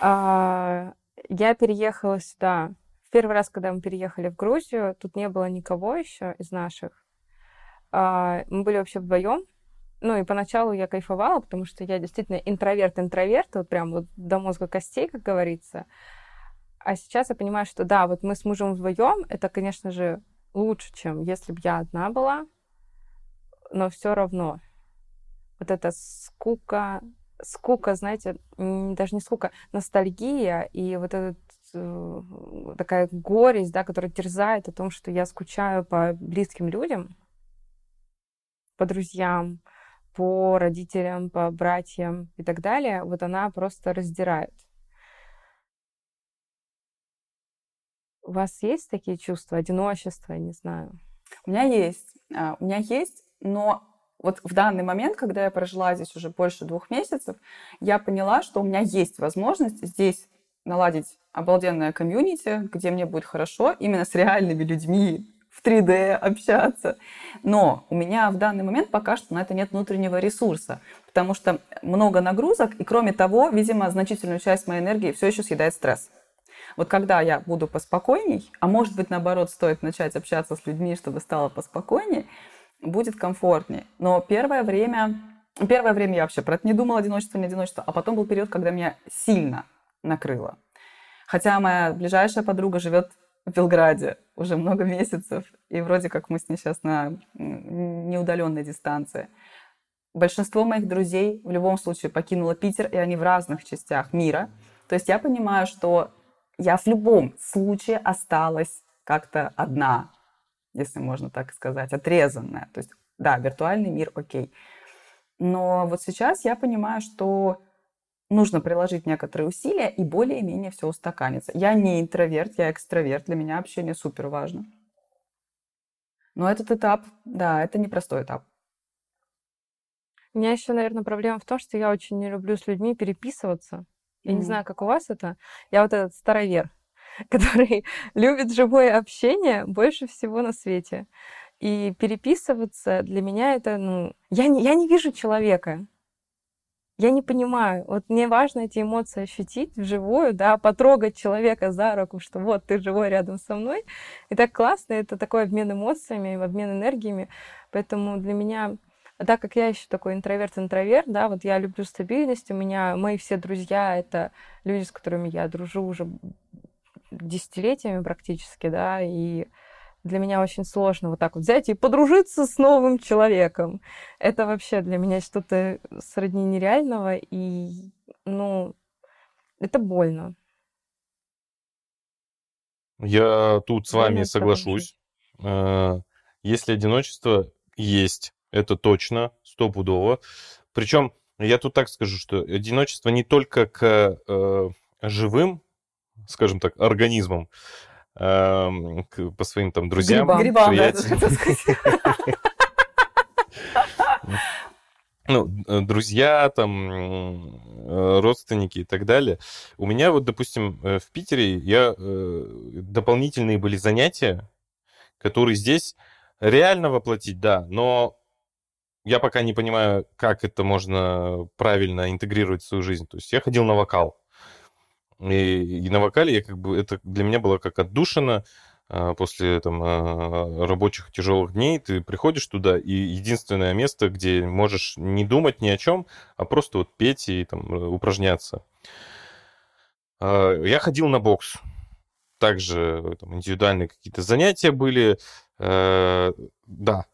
[SPEAKER 2] А, я переехала сюда. Первый раз, когда мы переехали в Грузию, тут не было никого еще из наших. А, мы были вообще вдвоем. Ну и поначалу я кайфовала, потому что я действительно интроверт-интроверт, вот прям вот до мозга костей, как говорится. А сейчас я понимаю, что да, вот мы с мужем вдвоем, это, конечно же, лучше, чем если бы я одна была, но все равно вот эта скука, скука, знаете, даже не скука, ностальгия и вот этот э, такая горесть, да, которая терзает о том, что я скучаю по близким людям, по друзьям, по родителям, по братьям и так далее, вот она просто раздирает. У вас есть такие чувства, одиночества, я не знаю?
[SPEAKER 3] У меня есть. А, у меня есть, но вот в данный момент, когда я прожила здесь уже больше двух месяцев, я поняла, что у меня есть возможность здесь наладить обалденное комьюнити, где мне будет хорошо, именно с реальными людьми, в 3D общаться. Но у меня в данный момент пока что на это нет внутреннего ресурса, потому что много нагрузок, и кроме того, видимо, значительную часть моей энергии все еще съедает стресс. Вот когда я буду поспокойней, а может быть, наоборот, стоит начать общаться с людьми, чтобы стало поспокойнее, будет комфортнее. Но первое время, первое время я вообще про это не думала, одиночество, не одиночество, а потом был период, когда меня сильно накрыло. Хотя моя ближайшая подруга живет в Белграде уже много месяцев, и вроде как мы с ней сейчас на неудаленной дистанции. Большинство моих друзей в любом случае покинуло Питер, и они в разных частях мира. То есть я понимаю, что я в любом случае осталась как-то одна если можно так сказать, отрезанная. То есть, да, виртуальный мир, окей. Но вот сейчас я понимаю, что нужно приложить некоторые усилия, и более-менее все устаканится. Я не интроверт, я экстраверт. Для меня общение супер важно. Но этот этап, да, это непростой этап.
[SPEAKER 2] У меня еще, наверное, проблема в том, что я очень не люблю с людьми переписываться. Я mm-hmm. не знаю, как у вас это. Я вот этот старовер. который любит живое общение больше всего на свете. И переписываться для меня это, ну, я не, я не вижу человека. Я не понимаю. Вот мне важно эти эмоции ощутить вживую, да, потрогать человека за руку, что вот ты живой рядом со мной. И так классно, это такой обмен эмоциями, обмен энергиями. Поэтому для меня так как я еще такой интроверт-интроверт, да, вот я люблю стабильность, у меня мои все друзья — это люди, с которыми я дружу уже десятилетиями практически, да, и для меня очень сложно вот так вот взять и подружиться с новым человеком. Это вообще для меня что-то сродни нереального, и, ну, это больно.
[SPEAKER 1] Я тут с вами соглашусь. Э, если одиночество есть, это точно, стопудово. Причем я тут так скажу, что одиночество не только к э, живым, скажем так, организмам, э, к, по своим там друзьям,
[SPEAKER 3] Грибам, приятелям.
[SPEAKER 1] ну, э, друзья, там, э, родственники и так далее. У меня вот, допустим, э, в Питере я дополнительные были занятия, которые здесь реально воплотить, да, но я пока не понимаю, как это можно правильно интегрировать в свою жизнь. То есть я ходил на вокал. И, и на вокале я как бы это для меня было как отдушина а, после там а, рабочих тяжелых дней. Ты приходишь туда, и единственное место, где можешь не думать ни о чем, а просто вот петь и там упражняться. А, я ходил на бокс. Также там, индивидуальные какие-то занятия были. Э, да,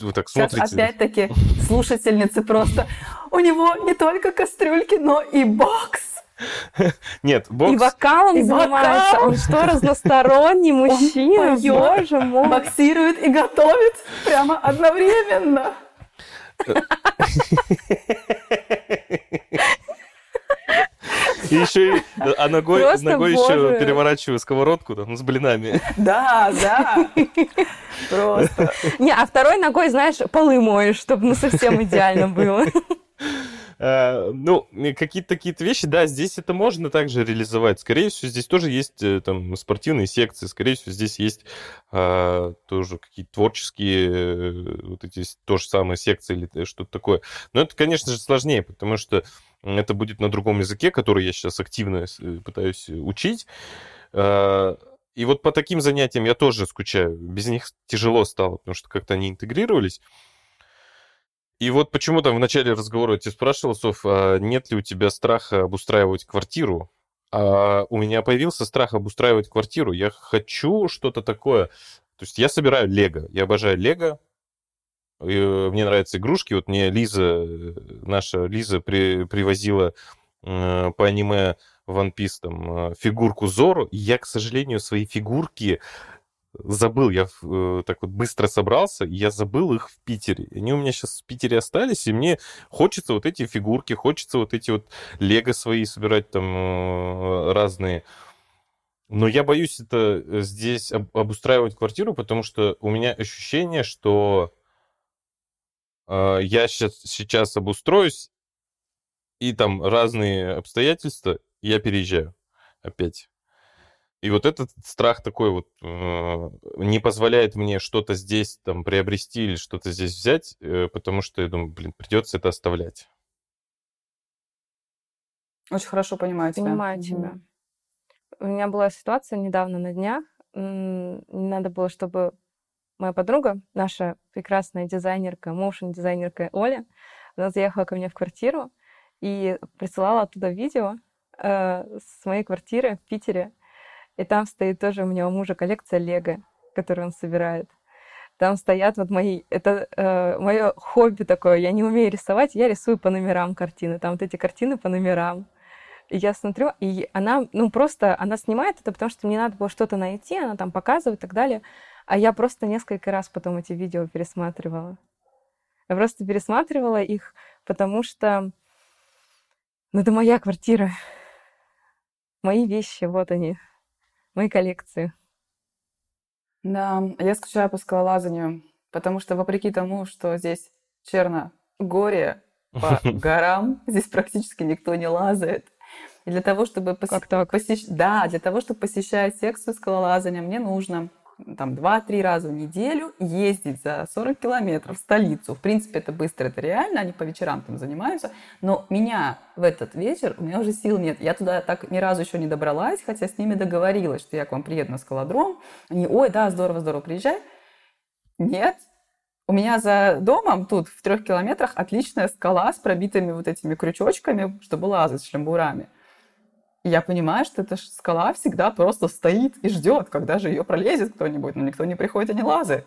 [SPEAKER 1] вы так
[SPEAKER 3] Сейчас
[SPEAKER 1] смотрите.
[SPEAKER 3] опять-таки слушательницы просто. У него не только кастрюльки, но и бокс.
[SPEAKER 1] Нет, бокс...
[SPEAKER 2] И вокалом
[SPEAKER 3] И
[SPEAKER 2] занимается.
[SPEAKER 3] вокал.
[SPEAKER 2] Он что, разносторонний мужчина?
[SPEAKER 3] поёт,
[SPEAKER 2] Боже мой.
[SPEAKER 3] Боксирует и готовит прямо одновременно.
[SPEAKER 1] И еще и, а ногой,
[SPEAKER 2] Просто
[SPEAKER 1] ногой еще
[SPEAKER 2] боже.
[SPEAKER 1] переворачиваю сковородку там, с блинами.
[SPEAKER 3] Да, да. Просто.
[SPEAKER 2] Не, а второй ногой, знаешь, полы моешь, чтобы ну совсем идеально было.
[SPEAKER 1] Э, Ну, какие-то такие вещи, да, здесь это можно также реализовать. Скорее всего, здесь тоже есть э, там спортивные секции, скорее всего, здесь есть а, тоже какие-то творческие э, вот эти то же самые секции или что-то такое. Но это, конечно же, сложнее, потому что это будет на другом языке, который я сейчас активно э, пытаюсь учить. И вот по таким занятиям я тоже скучаю. Без них тяжело стало, потому что как-то они интегрировались. И вот почему там в начале разговора я тебя спрашивал, Соф, а нет ли у тебя страха обустраивать квартиру? А у меня появился страх обустраивать квартиру. Я хочу что-то такое. То есть я собираю лего. Я обожаю лего. Э, Мне нравятся игрушки. Вот мне Лиза, э, наша Лиза при- привозила э, по аниме One Piece там э, фигурку Зору. Я, к сожалению, свои фигурки забыл, я э, так вот быстро собрался, я забыл их в Питере. Они у меня сейчас в Питере остались, и мне хочется вот эти фигурки, хочется вот эти вот лего свои собирать там э, разные. Но я боюсь это э, здесь об- обустраивать квартиру, потому что у меня ощущение, что э, я сейчас, сейчас обустроюсь, и там разные обстоятельства, я переезжаю опять. И вот этот страх такой вот э, не позволяет мне что-то здесь там приобрести или что-то здесь взять, э, потому что я думаю, блин, придется это оставлять.
[SPEAKER 3] Очень хорошо понимаю тебя.
[SPEAKER 2] Понимаю тебя. У меня была ситуация недавно на днях. М, Надо было, чтобы моя подруга, наша прекрасная дизайнерка, моушен-дизайнерка Оля, она заехала ко мне в квартиру и присылала оттуда видео э, с моей квартиры в Питере. И там стоит тоже у меня у мужа коллекция Лего, которую он собирает. Там стоят вот мои... Это мое хобби такое. Я не умею рисовать, я рисую по номерам картины. Там вот эти картины по номерам. И я смотрю, и она, ну, просто, она снимает это, потому что мне надо было что-то найти, она там показывает и так далее. А я просто несколько раз потом эти видео пересматривала. Я просто пересматривала их, потому что, ну, это моя квартира. Мои вещи, вот они, мои коллекции.
[SPEAKER 3] Да, я скучаю по скалолазанию, потому что вопреки тому, что здесь черно горе по горам, здесь практически никто не лазает. И для того, чтобы поси...
[SPEAKER 2] Как так?
[SPEAKER 3] посещ- Да, для того, чтобы посещать секцию скалолазания, мне нужно там 2-3 раза в неделю ездить за 40 километров в столицу. В принципе, это быстро, это реально, они по вечерам там занимаются. Но меня в этот вечер, у меня уже сил нет. Я туда так ни разу еще не добралась, хотя с ними договорилась, что я к вам приеду на скалодром. Они, ой, да, здорово, здорово, приезжай. Нет, у меня за домом тут в трех километрах отличная скала с пробитыми вот этими крючочками, чтобы лазать шлембурами. Я понимаю, что эта скала всегда просто стоит и ждет, когда же ее пролезет кто-нибудь, но никто не приходит и не лазает.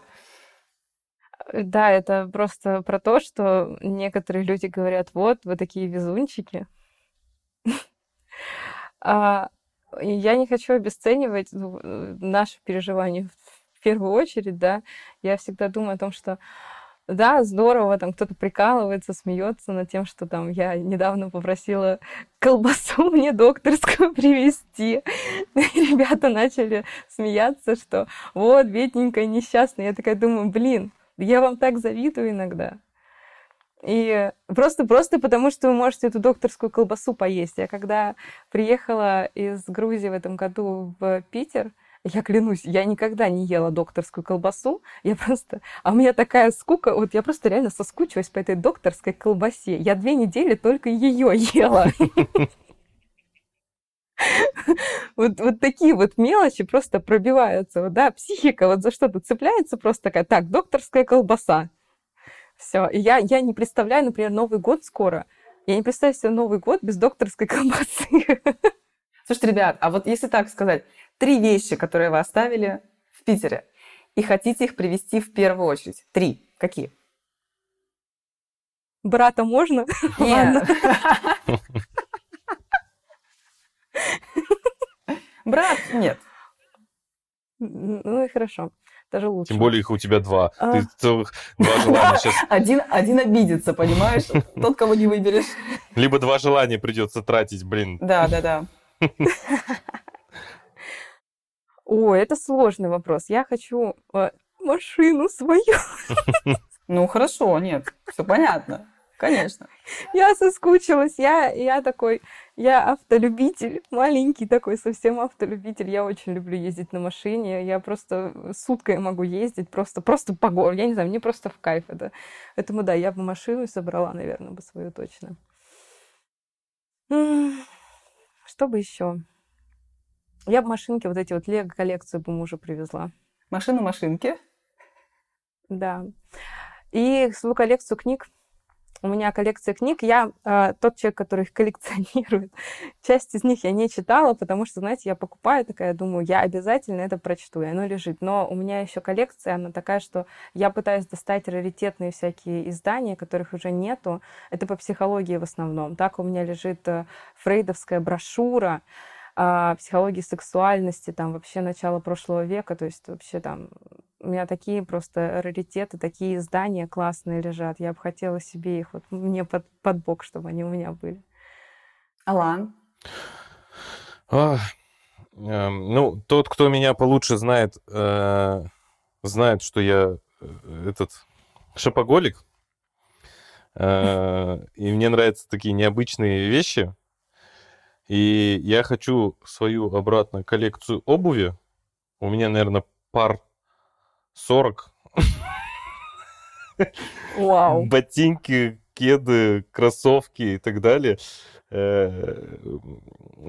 [SPEAKER 2] Да, это просто про то, что некоторые люди говорят, вот, вы такие везунчики. А, я не хочу обесценивать ну, наши переживания в первую очередь, да. Я всегда думаю о том, что да, здорово, там кто-то прикалывается, смеется над тем, что там я недавно попросила колбасу мне докторскую привезти. Ребята начали смеяться, что вот, бедненькая, несчастная. Я такая думаю, блин, я вам так завидую иногда. И просто, просто потому, что вы можете эту докторскую колбасу поесть. Я когда приехала из Грузии в этом году в Питер, я клянусь, я никогда не ела докторскую колбасу. Я просто... А у меня такая скука, вот я просто реально соскучилась по этой докторской колбасе. Я две недели только ее ела. Вот, вот такие вот мелочи просто пробиваются. Вот, да, психика вот за что-то цепляется просто такая, так, докторская колбаса. Все. И я, я не представляю, например, Новый год скоро. Я не представляю себе Новый год без докторской колбасы.
[SPEAKER 3] Слушайте, ребят, а вот если так сказать, три вещи, которые вы оставили в Питере, и хотите их привести в первую очередь. Три. Какие?
[SPEAKER 2] Брата можно? Ладно.
[SPEAKER 3] Брат нет.
[SPEAKER 2] Ну и хорошо. Даже лучше.
[SPEAKER 1] Тем более их у тебя два.
[SPEAKER 2] А.
[SPEAKER 1] Ты целых два желания сейчас.
[SPEAKER 3] Один, один обидится, понимаешь? Тот, кого не выберешь.
[SPEAKER 1] Либо два желания придется тратить, блин.
[SPEAKER 3] Да, да, да.
[SPEAKER 2] О, это сложный вопрос. Я хочу э, машину свою.
[SPEAKER 3] Ну, хорошо, нет, все понятно. Конечно.
[SPEAKER 2] Я соскучилась. Я, я такой, я автолюбитель, маленький такой совсем автолюбитель. Я очень люблю ездить на машине. Я просто суткой могу ездить, просто, просто по городу. Я не знаю, мне просто в кайф это. Поэтому да, я бы машину собрала, наверное, бы свою точно. Что бы еще? Я бы машинки, вот эти вот лего-коллекцию бы мужу привезла.
[SPEAKER 3] Машина-машинки.
[SPEAKER 2] Да. И свою коллекцию книг. У меня коллекция книг. Я э, тот человек, который их коллекционирует. Часть из них я не читала, потому что, знаете, я покупаю такая, думаю, я обязательно это прочту, и оно лежит. Но у меня еще коллекция, она такая, что я пытаюсь достать раритетные всякие издания, которых уже нету. Это по психологии в основном. Так у меня лежит э, фрейдовская брошюра о психологии сексуальности, там вообще начало прошлого века, то есть вообще там у меня такие просто раритеты, такие издания классные лежат. Я бы хотела себе их вот мне под, под бок, чтобы они у меня были.
[SPEAKER 3] Алан.
[SPEAKER 1] А, эм, ну, тот, кто меня получше знает, э, знает, что я э, этот шопоголик. Э, и мне нравятся такие необычные вещи. И я хочу свою обратно коллекцию обуви. У меня, наверное, пар 40.
[SPEAKER 2] Вау.
[SPEAKER 1] Ботинки, кеды, кроссовки и так далее. Э,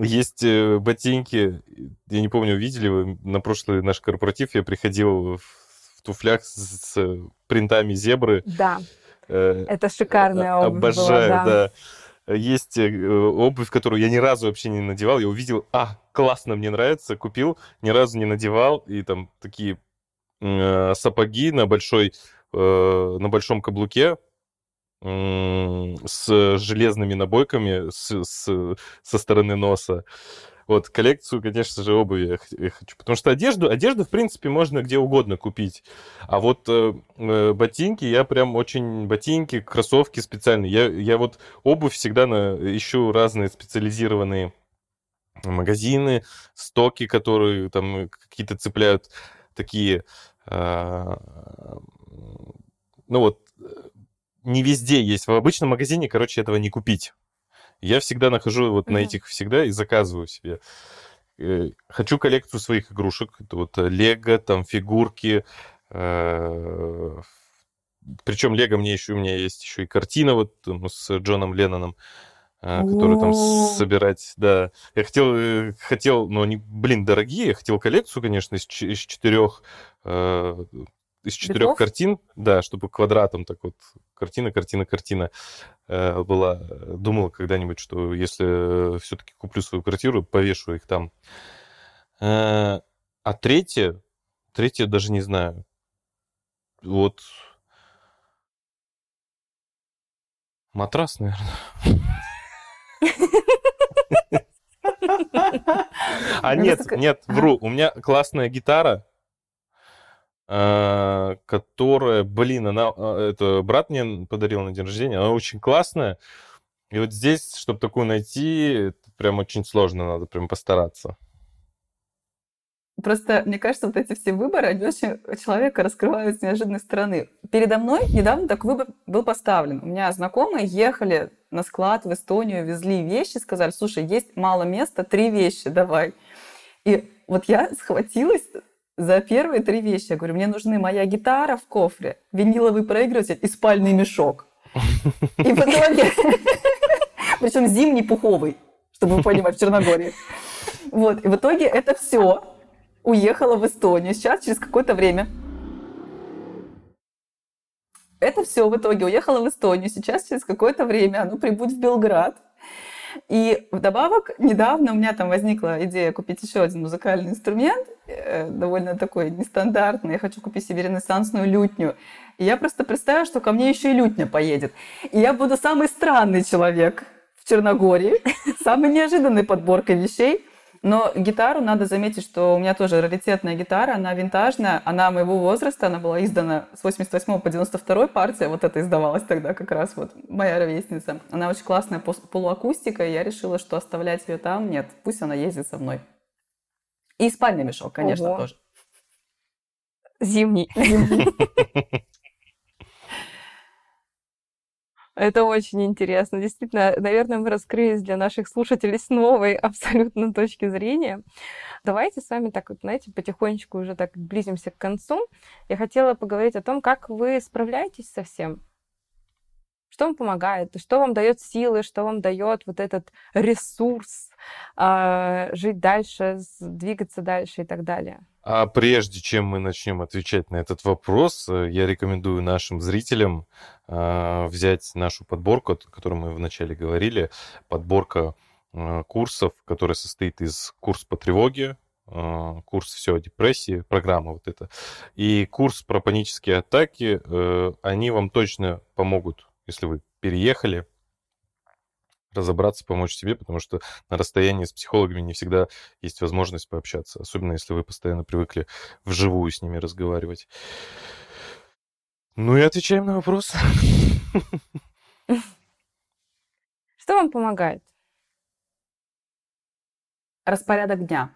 [SPEAKER 1] Есть э, ботинки, я не помню, видели вы на прошлый наш корпоратив, я приходил в туфлях с, принтами зебры.
[SPEAKER 2] Да,
[SPEAKER 1] Э,
[SPEAKER 2] это шикарная
[SPEAKER 1] а-
[SPEAKER 2] обувь была,
[SPEAKER 1] Обожаю,
[SPEAKER 2] да.
[SPEAKER 1] да. Есть э, обувь, которую я ни разу вообще не надевал. Я увидел, а, классно, мне нравится, купил, ни разу не надевал. И там такие э, сапоги на большой, э, на большом каблуке м, с железными набойками с, с- со стороны носа. Вот, коллекцию, конечно же, обуви я хочу. Потому что одежду, одежду, в принципе, можно где угодно купить. А вот э, э, ботинки, я прям очень... Ботинки, кроссовки специальные. Я, я вот обувь всегда на, ищу разные специализированные магазины, стоки, которые там какие-то цепляют такие... а, ну вот, э, не везде есть. В обычном магазине, короче, этого не купить. Я всегда нахожу вот на
[SPEAKER 2] Мгм.
[SPEAKER 1] этих всегда и заказываю себе. Э, Хочу коллекцию своих игрушек. Это вот э, Лего, там фигурки. Причем Лего мне еще, у меня есть еще и картина вот с Джоном Ленноном, э, которую там собирать, да. Я хотел, э, хотел, но они, блин, дорогие. Я хотел коллекцию, конечно, из, из четырех, э, из четырех
[SPEAKER 3] Битов?
[SPEAKER 1] картин, да, чтобы квадратом так вот картина, картина, картина э, была. Думал когда-нибудь, что если все-таки куплю свою квартиру, повешу их там. Э, А третье, третье даже не знаю. Вот матрас, наверное. А нет, нет, вру. У меня классная гитара, э, которая, блин, она, э, это брат мне подарил на день рождения, она очень классная. И вот здесь, чтобы такую найти, прям очень сложно, надо прям постараться.
[SPEAKER 3] Просто, мне кажется, вот эти все выборы, они очень человека раскрывают с неожиданной стороны. Передо мной недавно такой выбор был поставлен. У меня знакомые ехали на склад в Эстонию, везли вещи, сказали, слушай, есть мало места, три вещи давай. И вот я схватилась за первые три вещи. Я говорю, мне нужны моя гитара в кофре, виниловый проигрыватель и спальный мешок. И в итоге... Причем зимний пуховый, чтобы вы понимали, в Черногории. Вот, и в итоге это все уехала в Эстонию. Сейчас, через какое-то время, это все в итоге уехало в Эстонию. Сейчас, через какое-то время, оно прибудет в Белград. И вдобавок, недавно у меня там возникла идея купить еще один музыкальный инструмент, э, довольно такой нестандартный. Я хочу купить себе ренессансную лютню. И я просто представила, что ко мне еще и лютня поедет. И я буду самый странный человек в Черногории, с самой неожиданной подборкой вещей. Но гитару надо заметить, что у меня тоже раритетная гитара, она винтажная, она моего возраста, она была издана с 88 по 92 партия, вот это издавалась тогда как раз вот моя ровесница. Она очень классная полуакустика, и я решила, что оставлять ее там нет, пусть она ездит со мной. И спальный мешок, конечно,
[SPEAKER 2] Ого.
[SPEAKER 3] тоже.
[SPEAKER 2] Зимний. Это очень интересно. Действительно, наверное, мы раскрылись для наших слушателей с новой абсолютно точки зрения. Давайте с вами так вот, знаете, потихонечку уже так близимся к концу. Я хотела поговорить о том, как вы справляетесь со всем. Что вам помогает? Что вам дает силы? Что вам дает вот этот ресурс а, жить дальше, двигаться дальше и так далее?
[SPEAKER 1] А прежде чем мы начнем отвечать на этот вопрос, э, я рекомендую нашим зрителям э, взять нашу подборку, о которой мы вначале говорили, подборка э, курсов, которая состоит из курс по тревоге, э, курс все о депрессии, программа вот эта, и курс про панические атаки. Они вам точно помогут, если вы переехали, разобраться, помочь себе, потому что на расстоянии с психологами не всегда есть возможность пообщаться, особенно если вы постоянно привыкли вживую с ними разговаривать. Ну и отвечаем на вопрос.
[SPEAKER 2] Что вам помогает?
[SPEAKER 3] Распорядок дня.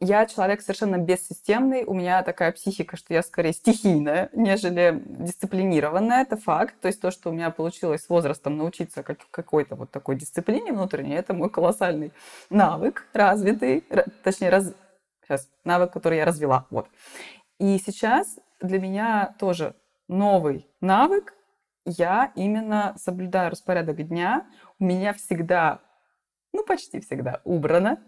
[SPEAKER 3] Я человек совершенно бессистемный, у меня такая психика, что я скорее стихийная, нежели дисциплинированная, это факт. То есть то, что у меня получилось с возрастом научиться как, какой-то вот такой дисциплине внутренней, это мой колоссальный навык, развитый, ра- точнее, раз, сейчас, навык, который я развела. Вот. И сейчас для меня тоже новый навык. Я именно соблюдаю распорядок дня. У меня всегда, ну почти всегда убрано.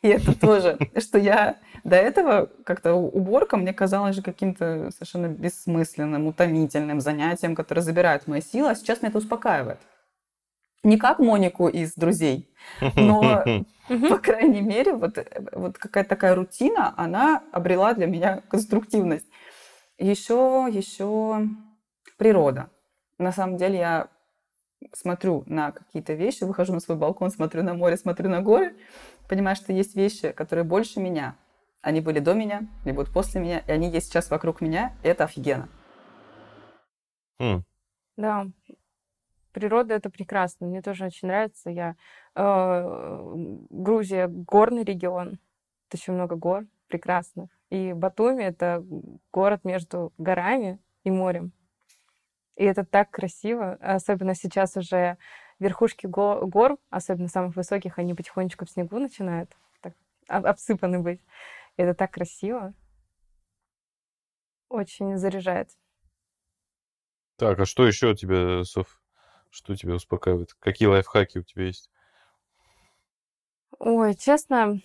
[SPEAKER 3] И это тоже, что я до этого как-то уборка мне казалась же каким-то совершенно бессмысленным, утомительным занятием, которое забирает мои силы, а сейчас меня это успокаивает. Не как Монику из «Друзей», но, по крайней мере, вот, вот какая-то такая рутина, она обрела для меня конструктивность. Еще, еще природа. На самом деле я смотрю на какие-то вещи, выхожу на свой балкон, смотрю на море, смотрю на горы, понимаю, что есть вещи, которые больше меня. Они были до меня, они будут после меня, и они есть сейчас вокруг меня, и это офигенно.
[SPEAKER 1] М,
[SPEAKER 2] Да, природа это прекрасно. Мне тоже очень нравится. Я э, Грузия горный регион. Тут очень много гор прекрасных. И Батуми это город между горами и морем. И это так красиво, особенно сейчас уже верхушки го- гор, особенно самых высоких, они потихонечку в снегу начинают так, обсыпаны быть. И это так красиво. Очень заряжает.
[SPEAKER 1] Так, а что еще у тебя, Соф? Что тебя успокаивает? Какие лайфхаки у тебя есть?
[SPEAKER 2] Ой, честно,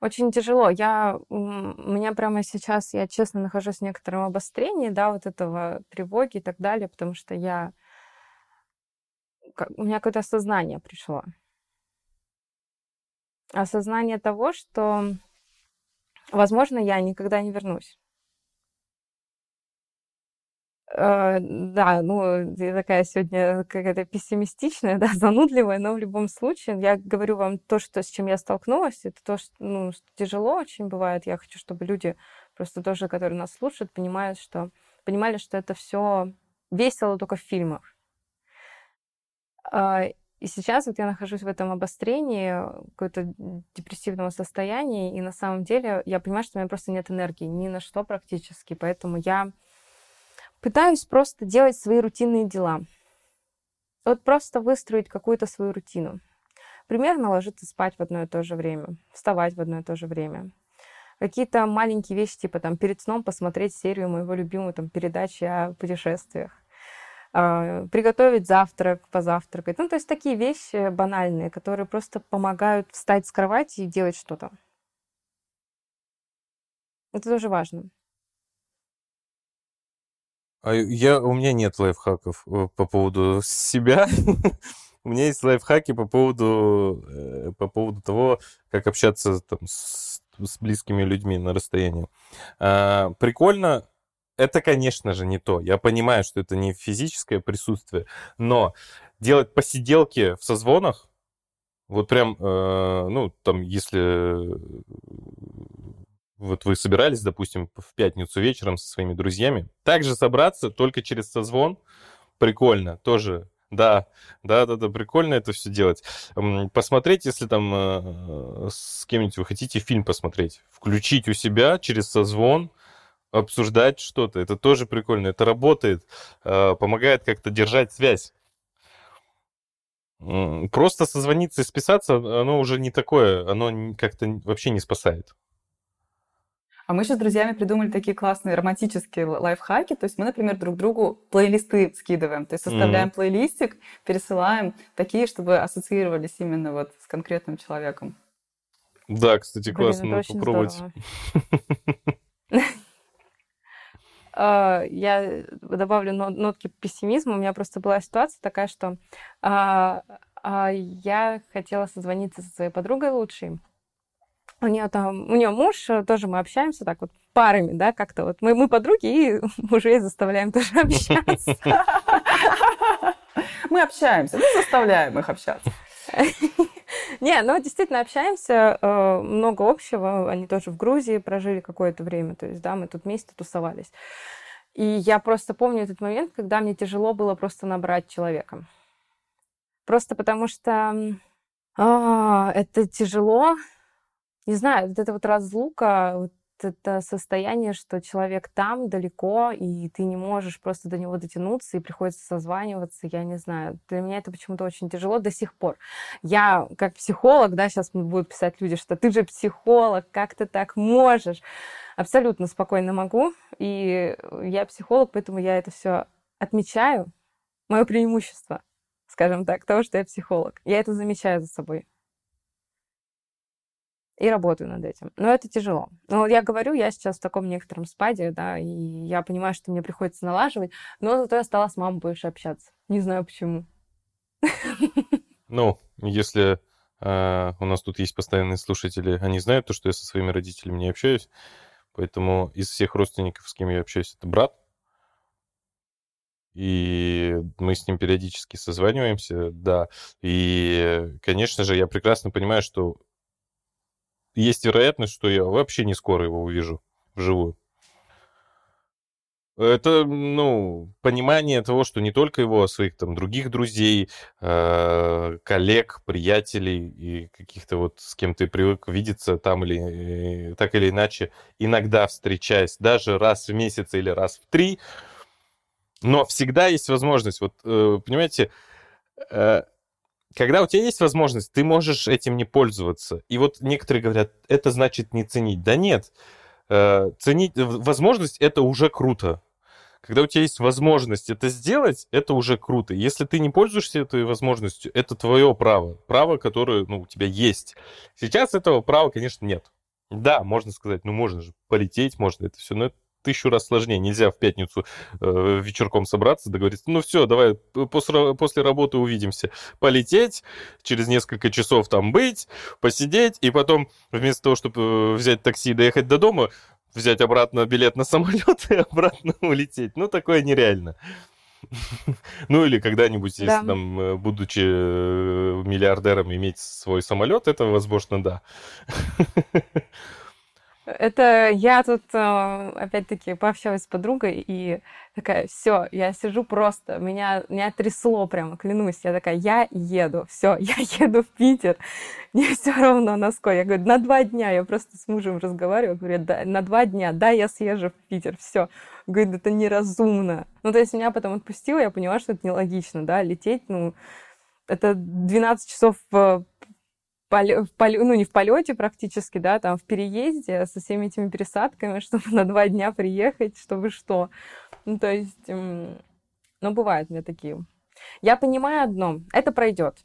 [SPEAKER 2] очень тяжело. Я, меня прямо сейчас, я честно нахожусь в некотором обострении, да, вот этого тревоги и так далее, потому что я, у меня какое-то осознание пришло. Осознание того, что, возможно, я никогда не вернусь. Э, да, ну, я такая сегодня какая-то пессимистичная, да, занудливая, но в любом случае я говорю вам то, что, с чем я столкнулась, это то, что, ну, тяжело очень бывает. Я хочу, чтобы люди просто тоже, которые нас слушают, понимают, что, понимали, что это все весело только в фильмах. А, и сейчас вот я нахожусь в этом обострении, какое-то депрессивного состояния, и на самом деле я понимаю, что у меня просто нет энергии ни на что практически, поэтому я Пытаюсь просто делать свои рутинные дела. Вот просто выстроить какую-то свою рутину. Примерно ложиться спать в одно и то же время, вставать в одно и то же время. Какие-то маленькие вещи, типа там перед сном посмотреть серию моего любимого там передачи о путешествиях. Uh, приготовить завтрак, позавтракать. Ну, то есть такие вещи банальные, которые просто помогают встать с кровати и делать что-то. Это тоже важно.
[SPEAKER 1] А я, у меня нет лайфхаков э, по поводу себя. У меня есть лайфхаки по поводу, э, по поводу того, как общаться там, с, с близкими людьми на расстоянии. А, прикольно. Это, конечно же, не то. Я понимаю, что это не физическое присутствие, но делать посиделки в созвонах, вот прям, э, ну, там, если вот вы собирались, допустим, в пятницу вечером со своими друзьями, также собраться только через созвон, прикольно, тоже да, да, да, да, прикольно это все делать. Посмотреть, если там э, с кем-нибудь вы хотите фильм посмотреть, включить у себя через созвон, обсуждать что-то, это тоже прикольно, это работает, э, помогает как-то держать связь. Просто созвониться и списаться, оно уже не такое, оно как-то вообще не спасает.
[SPEAKER 3] А мы сейчас с друзьями придумали такие классные романтические лайфхаки. То есть мы, например, друг другу плейлисты скидываем. То есть составляем mm-hmm. плейлистик, пересылаем такие, чтобы ассоциировались именно вот с конкретным человеком.
[SPEAKER 1] Да, кстати, классно попробовать.
[SPEAKER 2] А, я добавлю нотки пессимизма. У меня просто была ситуация такая, что а, а, я хотела созвониться со своей подругой лучшей. У нее там, у нее муж, э, тоже мы общаемся так вот парами, да, как-то вот. Мы, мы подруги и мужей заставляем тоже общаться.
[SPEAKER 3] Мы общаемся, мы заставляем их общаться.
[SPEAKER 2] Не, ну действительно общаемся, э, много общего. Они тоже в Грузии прожили какое-то время, то есть, да, мы тут вместе тусовались. И я просто помню этот момент, когда мне тяжело было просто набрать человека. Просто потому что а, это тяжело, не знаю, вот эта вот разлука, вот это состояние, что человек там далеко, и ты не можешь просто до него дотянуться, и приходится созваниваться, я не знаю. Для меня это почему-то очень тяжело до сих пор. Я как психолог, да, сейчас будут писать люди, что ты же психолог, как ты так можешь? Абсолютно спокойно могу, и я психолог, поэтому я это все отмечаю. Мое преимущество, скажем так, того, что я психолог. Я это замечаю за собой и работаю над этим. Но это тяжело. Но я говорю, я сейчас в таком некотором спаде, да, и я понимаю, что мне приходится налаживать, но зато я стала с мамой больше общаться. Не знаю почему.
[SPEAKER 1] Ну, если э, у нас тут есть постоянные слушатели, они знают то, что я со своими родителями не общаюсь, поэтому из всех родственников, с кем я общаюсь, это брат, и мы с ним периодически созваниваемся, да. И, конечно же, я прекрасно понимаю, что есть вероятность, что я вообще не скоро его увижу вживую. Это, ну, понимание того, что не только его, а своих там других друзей, э, коллег, приятелей и каких-то вот с кем ты привык видеться там или э, так или иначе, иногда встречаясь, даже раз в месяц или раз в три, Но всегда есть возможность. Вот, э, понимаете, э, когда у тебя есть возможность, ты можешь этим не пользоваться. И вот некоторые говорят, это значит не ценить. Да нет, э, ценить возможность это уже круто. Когда у тебя есть возможность это сделать, это уже круто. Если ты не пользуешься этой возможностью, это твое право. Право, которое ну, у тебя есть. Сейчас этого права, конечно, нет. Да, можно сказать, ну можно же полететь, можно это все, но это тысячу раз сложнее. Нельзя в пятницу э, вечерком собраться, договориться, ну все, давай после, после работы увидимся. Полететь, через несколько часов там быть, посидеть, и потом вместо того, чтобы э, взять такси и доехать до дома, взять обратно билет на самолет и обратно улететь. Ну, такое нереально. Ну или когда-нибудь, если да. там, э, будучи э, миллиардером, иметь свой самолет, это возможно, да.
[SPEAKER 2] Это я тут, э, опять-таки, пообщалась с подругой и такая, все, я сижу просто, меня, меня трясло прямо, клянусь. Я такая, я еду, все, я еду в Питер. Мне все равно на сколько. Я говорю, на два дня. Я просто с мужем разговариваю, говорю, да, на два дня, да, я съезжу в Питер, все. Говорит, это неразумно. Ну, то есть меня потом отпустило, я поняла, что это нелогично, да, лететь, ну, это 12 часов в поле, ну, не в полете практически, да, там в переезде со всеми этими пересадками, чтобы на два дня приехать, чтобы что. Ну, то есть, ну, бывают у меня такие. Я понимаю одно, это пройдет.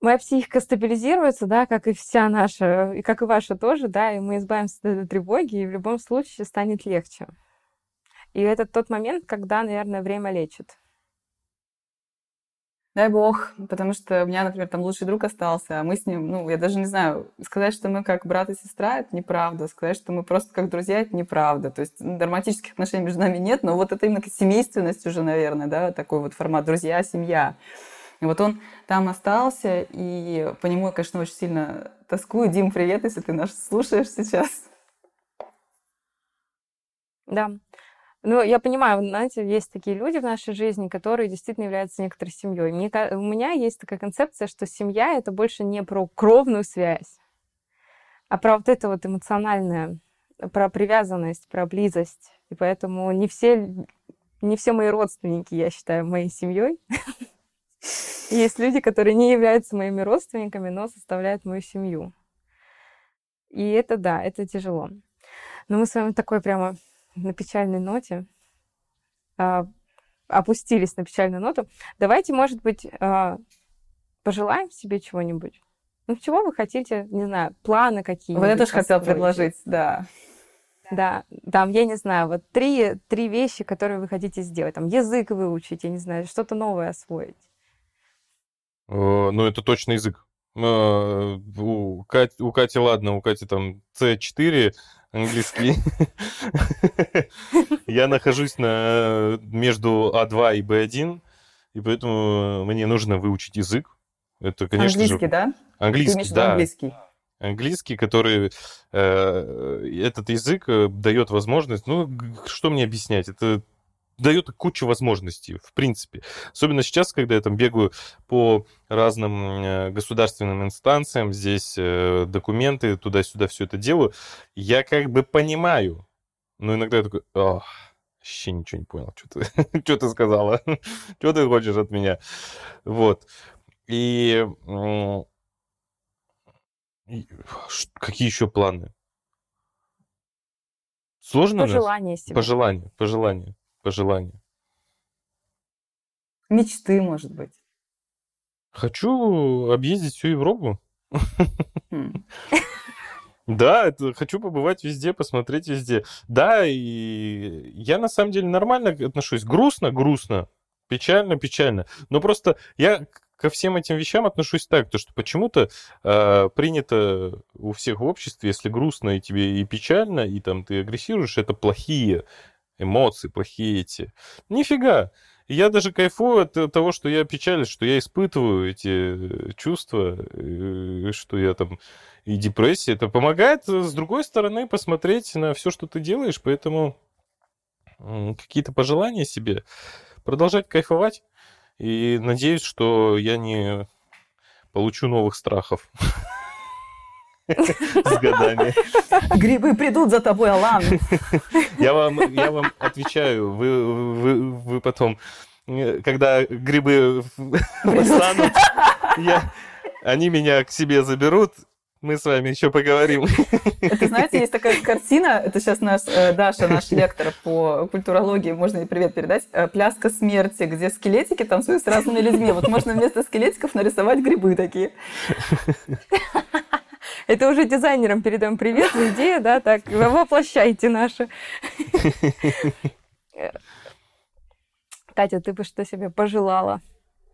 [SPEAKER 2] Моя психика стабилизируется, да, как и вся наша, и как и ваша тоже, да, и мы избавимся от этой тревоги, и в любом случае станет легче. И это тот момент, когда, наверное, время лечит.
[SPEAKER 3] Дай бог, потому что у меня, например, там лучший друг остался, а мы с ним, ну, я даже не знаю, сказать, что мы как брат и сестра, это неправда, сказать, что мы просто как друзья, это неправда. То есть ну, драматических отношений между нами нет, но вот это именно семейственность уже, наверное, да, такой вот формат друзья, семья. И вот он там остался, и по нему я, конечно, очень сильно тоскую. Дим, привет, если ты нас слушаешь сейчас.
[SPEAKER 2] Да. Ну, я понимаю, знаете, есть такие люди в нашей жизни, которые действительно являются некоторой семьей. Мне, у меня есть такая концепция, что семья это больше не про кровную связь, а про вот это вот эмоциональное, про привязанность, про близость. И поэтому не все, не все мои родственники, я считаю, моей семьей. Есть люди, которые не являются моими родственниками, но составляют мою семью. И это да, это тяжело. Но мы с вами такой прямо на печальной ноте, а, опустились на печальную ноту, давайте, может быть, а, пожелаем себе чего-нибудь. Ну, чего вы хотите, не знаю, планы какие-то?
[SPEAKER 3] Вот это же хотел предложить, да.
[SPEAKER 2] Да, там, я не знаю, вот три, три вещи, которые вы хотите сделать. Там язык выучить, я не знаю, что-то новое освоить.
[SPEAKER 1] Ну, это точно язык. Э, у Кати, у Кати, ладно, у Кати там C4, английский. Я нахожусь на, между А2 и Б1, и поэтому мне нужно выучить язык. Это, конечно
[SPEAKER 3] английский,
[SPEAKER 1] же...
[SPEAKER 3] да?
[SPEAKER 1] Английский, да.
[SPEAKER 3] Английский.
[SPEAKER 1] Английский, который э, этот язык э, дает возможность, ну, что мне объяснять? Это дает кучу возможностей, в принципе. Особенно сейчас, когда я там бегаю по разным э, государственным инстанциям, здесь э, документы, туда-сюда все это делаю, я как бы понимаю, но иногда я такой, Ох, вообще ничего не понял, что ты, что ты сказала, что ты хочешь от меня. Вот. И, какие еще планы? Сложно?
[SPEAKER 2] Пожелания себе.
[SPEAKER 1] Пожелания, пожелания?
[SPEAKER 3] Мечты, может быть.
[SPEAKER 1] Хочу объездить всю Европу. Хм. Да, это, хочу побывать везде, посмотреть везде. Да, и я на самом деле нормально отношусь. Грустно, грустно, печально, печально. Но просто я ко всем этим вещам отношусь так, то что почему-то э, принято у всех в обществе, если грустно и тебе и печально, и там ты агрессируешь, это плохие эмоции плохие эти. Нифига. Я даже кайфую от того, что я печалюсь, что я испытываю эти чувства, что я там и депрессия. Это помогает, с другой стороны, посмотреть на все, что ты делаешь, поэтому какие-то пожелания себе, продолжать кайфовать. И надеюсь, что я не получу новых страхов. с годами.
[SPEAKER 3] Грибы придут за тобой, Алан.
[SPEAKER 1] Я вам, я вам отвечаю, вы, вы, вы потом, когда грибы станут, я, они меня к себе заберут, мы с вами еще поговорим.
[SPEAKER 3] Это, знаете, есть такая картина, это сейчас наш э, Даша, наш лектор по культурологии, можно ей привет передать, э, «Пляска смерти», где скелетики танцуют с разными людьми. Вот можно вместо скелетиков нарисовать грибы такие.
[SPEAKER 2] Это уже дизайнерам передаем привет, идея, да, так, воплощайте наши. Катя, ты бы что себе пожелала?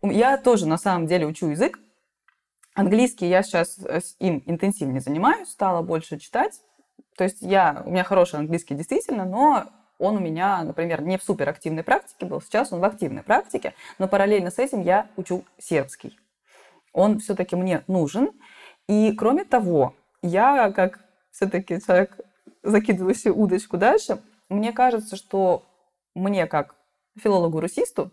[SPEAKER 3] Я тоже на самом деле учу язык. Английский я сейчас э, им интенсивнее занимаюсь, стала больше читать. То есть я, у меня хороший английский действительно, но он у меня, например, не в суперактивной практике был, сейчас он в активной практике, но параллельно с этим я учу сербский. Он все-таки мне нужен. И кроме того, я как все-таки человек, закидывающий удочку дальше, мне кажется, что мне как филологу-русисту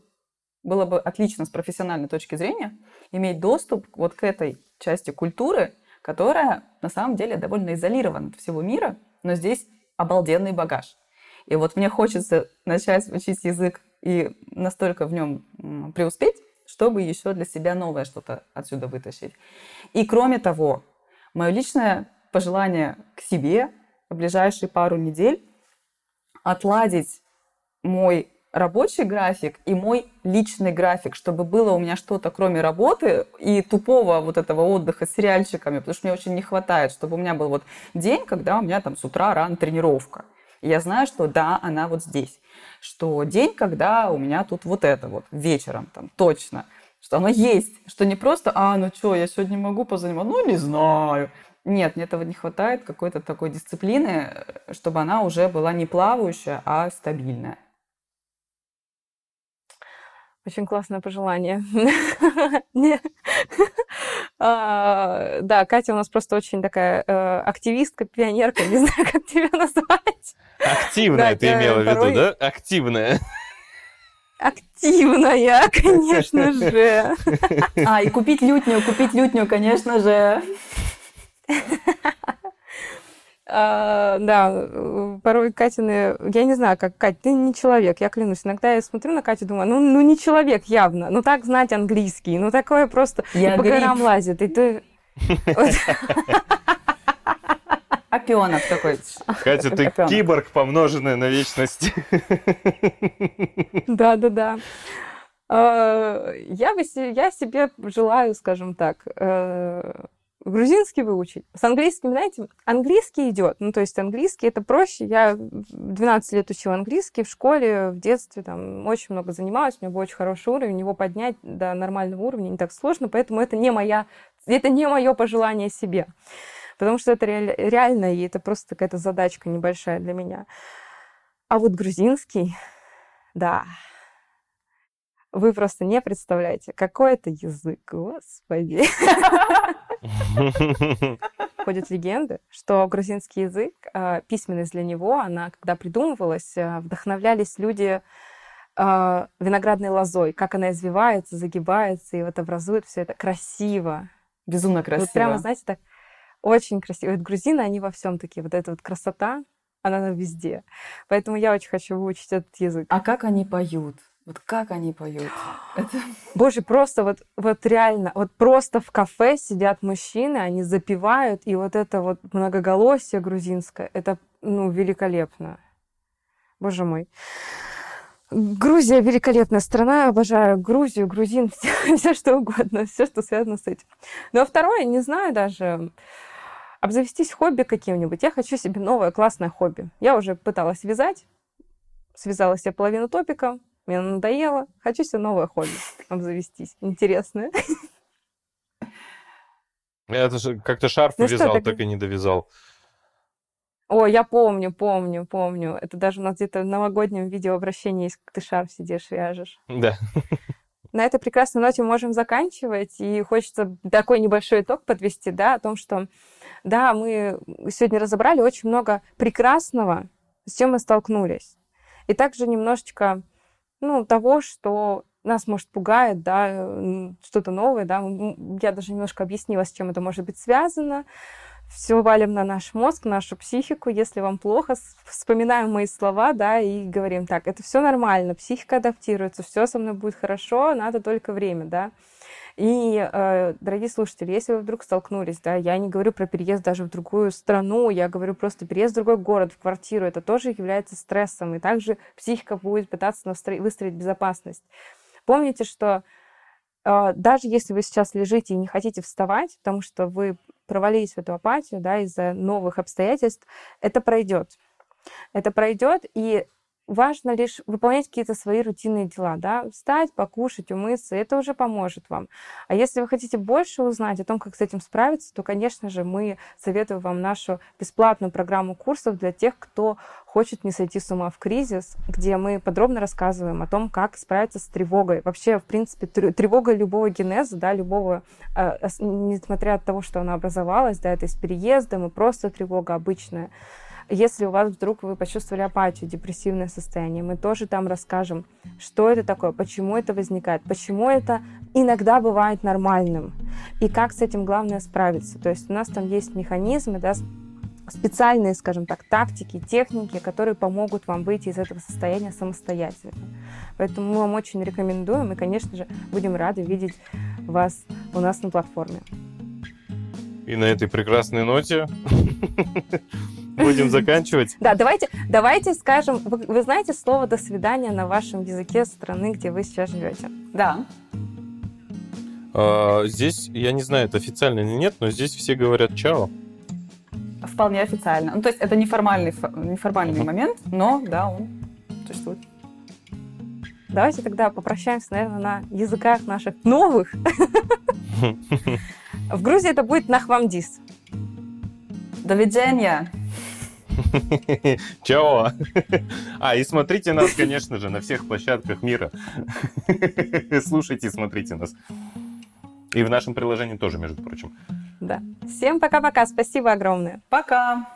[SPEAKER 3] было бы отлично с профессиональной точки зрения иметь доступ вот к этой части культуры, которая на самом деле довольно изолирована от всего мира, но здесь обалденный багаж. И вот мне хочется начать учить язык и настолько в нем преуспеть, чтобы еще для себя новое что-то отсюда вытащить. И кроме того, мое личное пожелание к себе в ближайшие пару недель отладить мой рабочий график и мой личный график, чтобы было у меня что-то кроме работы и тупого вот этого отдыха с сериальчиками, потому что мне очень не хватает, чтобы у меня был вот день, когда у меня там с утра рано тренировка. И я знаю, что да, она вот здесь. Что день, когда у меня тут вот это вот вечером там точно. Что оно есть. Что не просто, а, ну что, я сегодня могу позаниматься? Ну, не знаю. Нет, мне этого не хватает, какой-то такой дисциплины, чтобы она уже была не плавающая, а стабильная.
[SPEAKER 2] Очень классное пожелание. А, да, Катя у нас просто очень такая э, активистка, пионерка, не знаю, как тебя назвать.
[SPEAKER 1] Активная ты имела в виду, да? Активная.
[SPEAKER 2] Активная, конечно же.
[SPEAKER 3] А, и купить лютню, купить лютню, конечно же.
[SPEAKER 2] А, да, порой Катины... Я не знаю, как Катя, ты не человек, я клянусь. Иногда я смотрю на Катю, думаю, ну, ну не человек явно. Ну так знать английский, ну такое просто я по гриб. горам лазит. И ты...
[SPEAKER 3] Опионок такой.
[SPEAKER 1] Катя, ты киборг, помноженный на вечность.
[SPEAKER 2] Да-да-да. А, я, бы, я себе желаю, скажем так, э, грузинский выучить. С английским, знаете, английский идет. Ну, то есть английский это проще. Я 12 лет учила английский в школе, в детстве, там, очень много занималась, у меня был очень хороший уровень, его поднять до нормального уровня не так сложно, поэтому это не моя, это не мое пожелание себе. Потому что это реально, и это просто какая-то задачка небольшая для меня. А вот грузинский, да, вы просто не представляете, какой это язык, господи. Ходят легенды, что грузинский язык, а, письменность для него, она, когда придумывалась, а, вдохновлялись люди а, виноградной лозой, как она извивается, загибается, и вот образует все это красиво.
[SPEAKER 3] Безумно красиво. Вот
[SPEAKER 2] прямо, знаете, так очень красиво. Вот грузины, они во всем такие. Вот эта вот красота, она везде. Поэтому я очень хочу выучить этот язык.
[SPEAKER 3] А как они поют? Вот как они поют?
[SPEAKER 2] Боже, просто вот, вот реально, вот просто в кафе сидят мужчины, они запивают, и вот это вот многоголосие грузинское, это, ну, великолепно. Боже мой. Грузия великолепная страна, обожаю Грузию, грузин, все, все что угодно, все, что связано с этим. Но второе, не знаю даже, обзавестись хобби каким-нибудь. Я хочу себе новое классное хобби. Я уже пыталась вязать, связала себе половину топика, мне надоело. Хочу себе новое хобби обзавестись. Интересное.
[SPEAKER 1] Я же как-то шарф ну вязал, что, так... так и не довязал.
[SPEAKER 2] О, я помню, помню, помню. Это даже у нас где-то в новогоднем видеообращении есть, как ты шарф сидишь, вяжешь.
[SPEAKER 1] Да.
[SPEAKER 2] На этой прекрасной ноте можем заканчивать. И хочется такой небольшой итог подвести, да, о том, что, да, мы сегодня разобрали очень много прекрасного, с чем мы столкнулись. И также немножечко ну, того, что нас, может, пугает, да, что-то новое, да. Я даже немножко объяснила, с чем это может быть связано. все валим на наш мозг, нашу психику. Если вам плохо, вспоминаем мои слова, да, и говорим, так, это все нормально, психика адаптируется, все со мной будет хорошо, надо только время, да. И, э, дорогие слушатели, если вы вдруг столкнулись, да, я не говорю про переезд даже в другую страну, я говорю просто переезд в другой город, в квартиру, это тоже является стрессом, и также психика будет пытаться выстроить безопасность. Помните, что э, даже если вы сейчас лежите и не хотите вставать, потому что вы провалились в эту апатию, да, из-за новых обстоятельств, это пройдет. Это пройдет, и важно лишь выполнять какие-то свои рутинные дела, да, встать, покушать, умыться, это уже поможет вам. А если вы хотите больше узнать о том, как с этим справиться, то, конечно же, мы советуем вам нашу бесплатную программу курсов для тех, кто хочет не сойти с ума в кризис, где мы подробно рассказываем о том, как справиться с тревогой. Вообще, в принципе, тревога любого генеза, да, любого, э, несмотря от того, что она образовалась, да, это с переездом и просто тревога обычная. Если у вас вдруг вы почувствовали апатию, депрессивное состояние, мы тоже там расскажем, что это такое, почему это возникает, почему это иногда бывает нормальным, и как с этим главное справиться. То есть у нас там есть механизмы, да, специальные, скажем так, тактики, техники, которые помогут вам выйти из этого состояния самостоятельно. Поэтому мы вам очень рекомендуем и, конечно же, будем рады видеть вас у нас на платформе.
[SPEAKER 1] И на этой прекрасной ноте будем заканчивать.
[SPEAKER 2] Да, давайте, давайте скажем, вы, вы знаете слово «до свидания» на вашем языке страны, где вы сейчас живете?
[SPEAKER 3] Да.
[SPEAKER 1] А, здесь, я не знаю, это официально или нет, но здесь все говорят «чао».
[SPEAKER 3] Вполне официально. Ну, то есть это неформальный, неформальный uh-huh. момент, но, да, он существует.
[SPEAKER 2] Давайте тогда попрощаемся, наверное, на языках наших новых. В Грузии это будет нахвамдис.
[SPEAKER 3] До видения.
[SPEAKER 1] Чао! А, и смотрите нас, конечно же, на всех площадках мира. Слушайте и смотрите нас. И в нашем приложении тоже, между прочим.
[SPEAKER 2] Да. Всем пока-пока. Спасибо огромное.
[SPEAKER 3] Пока.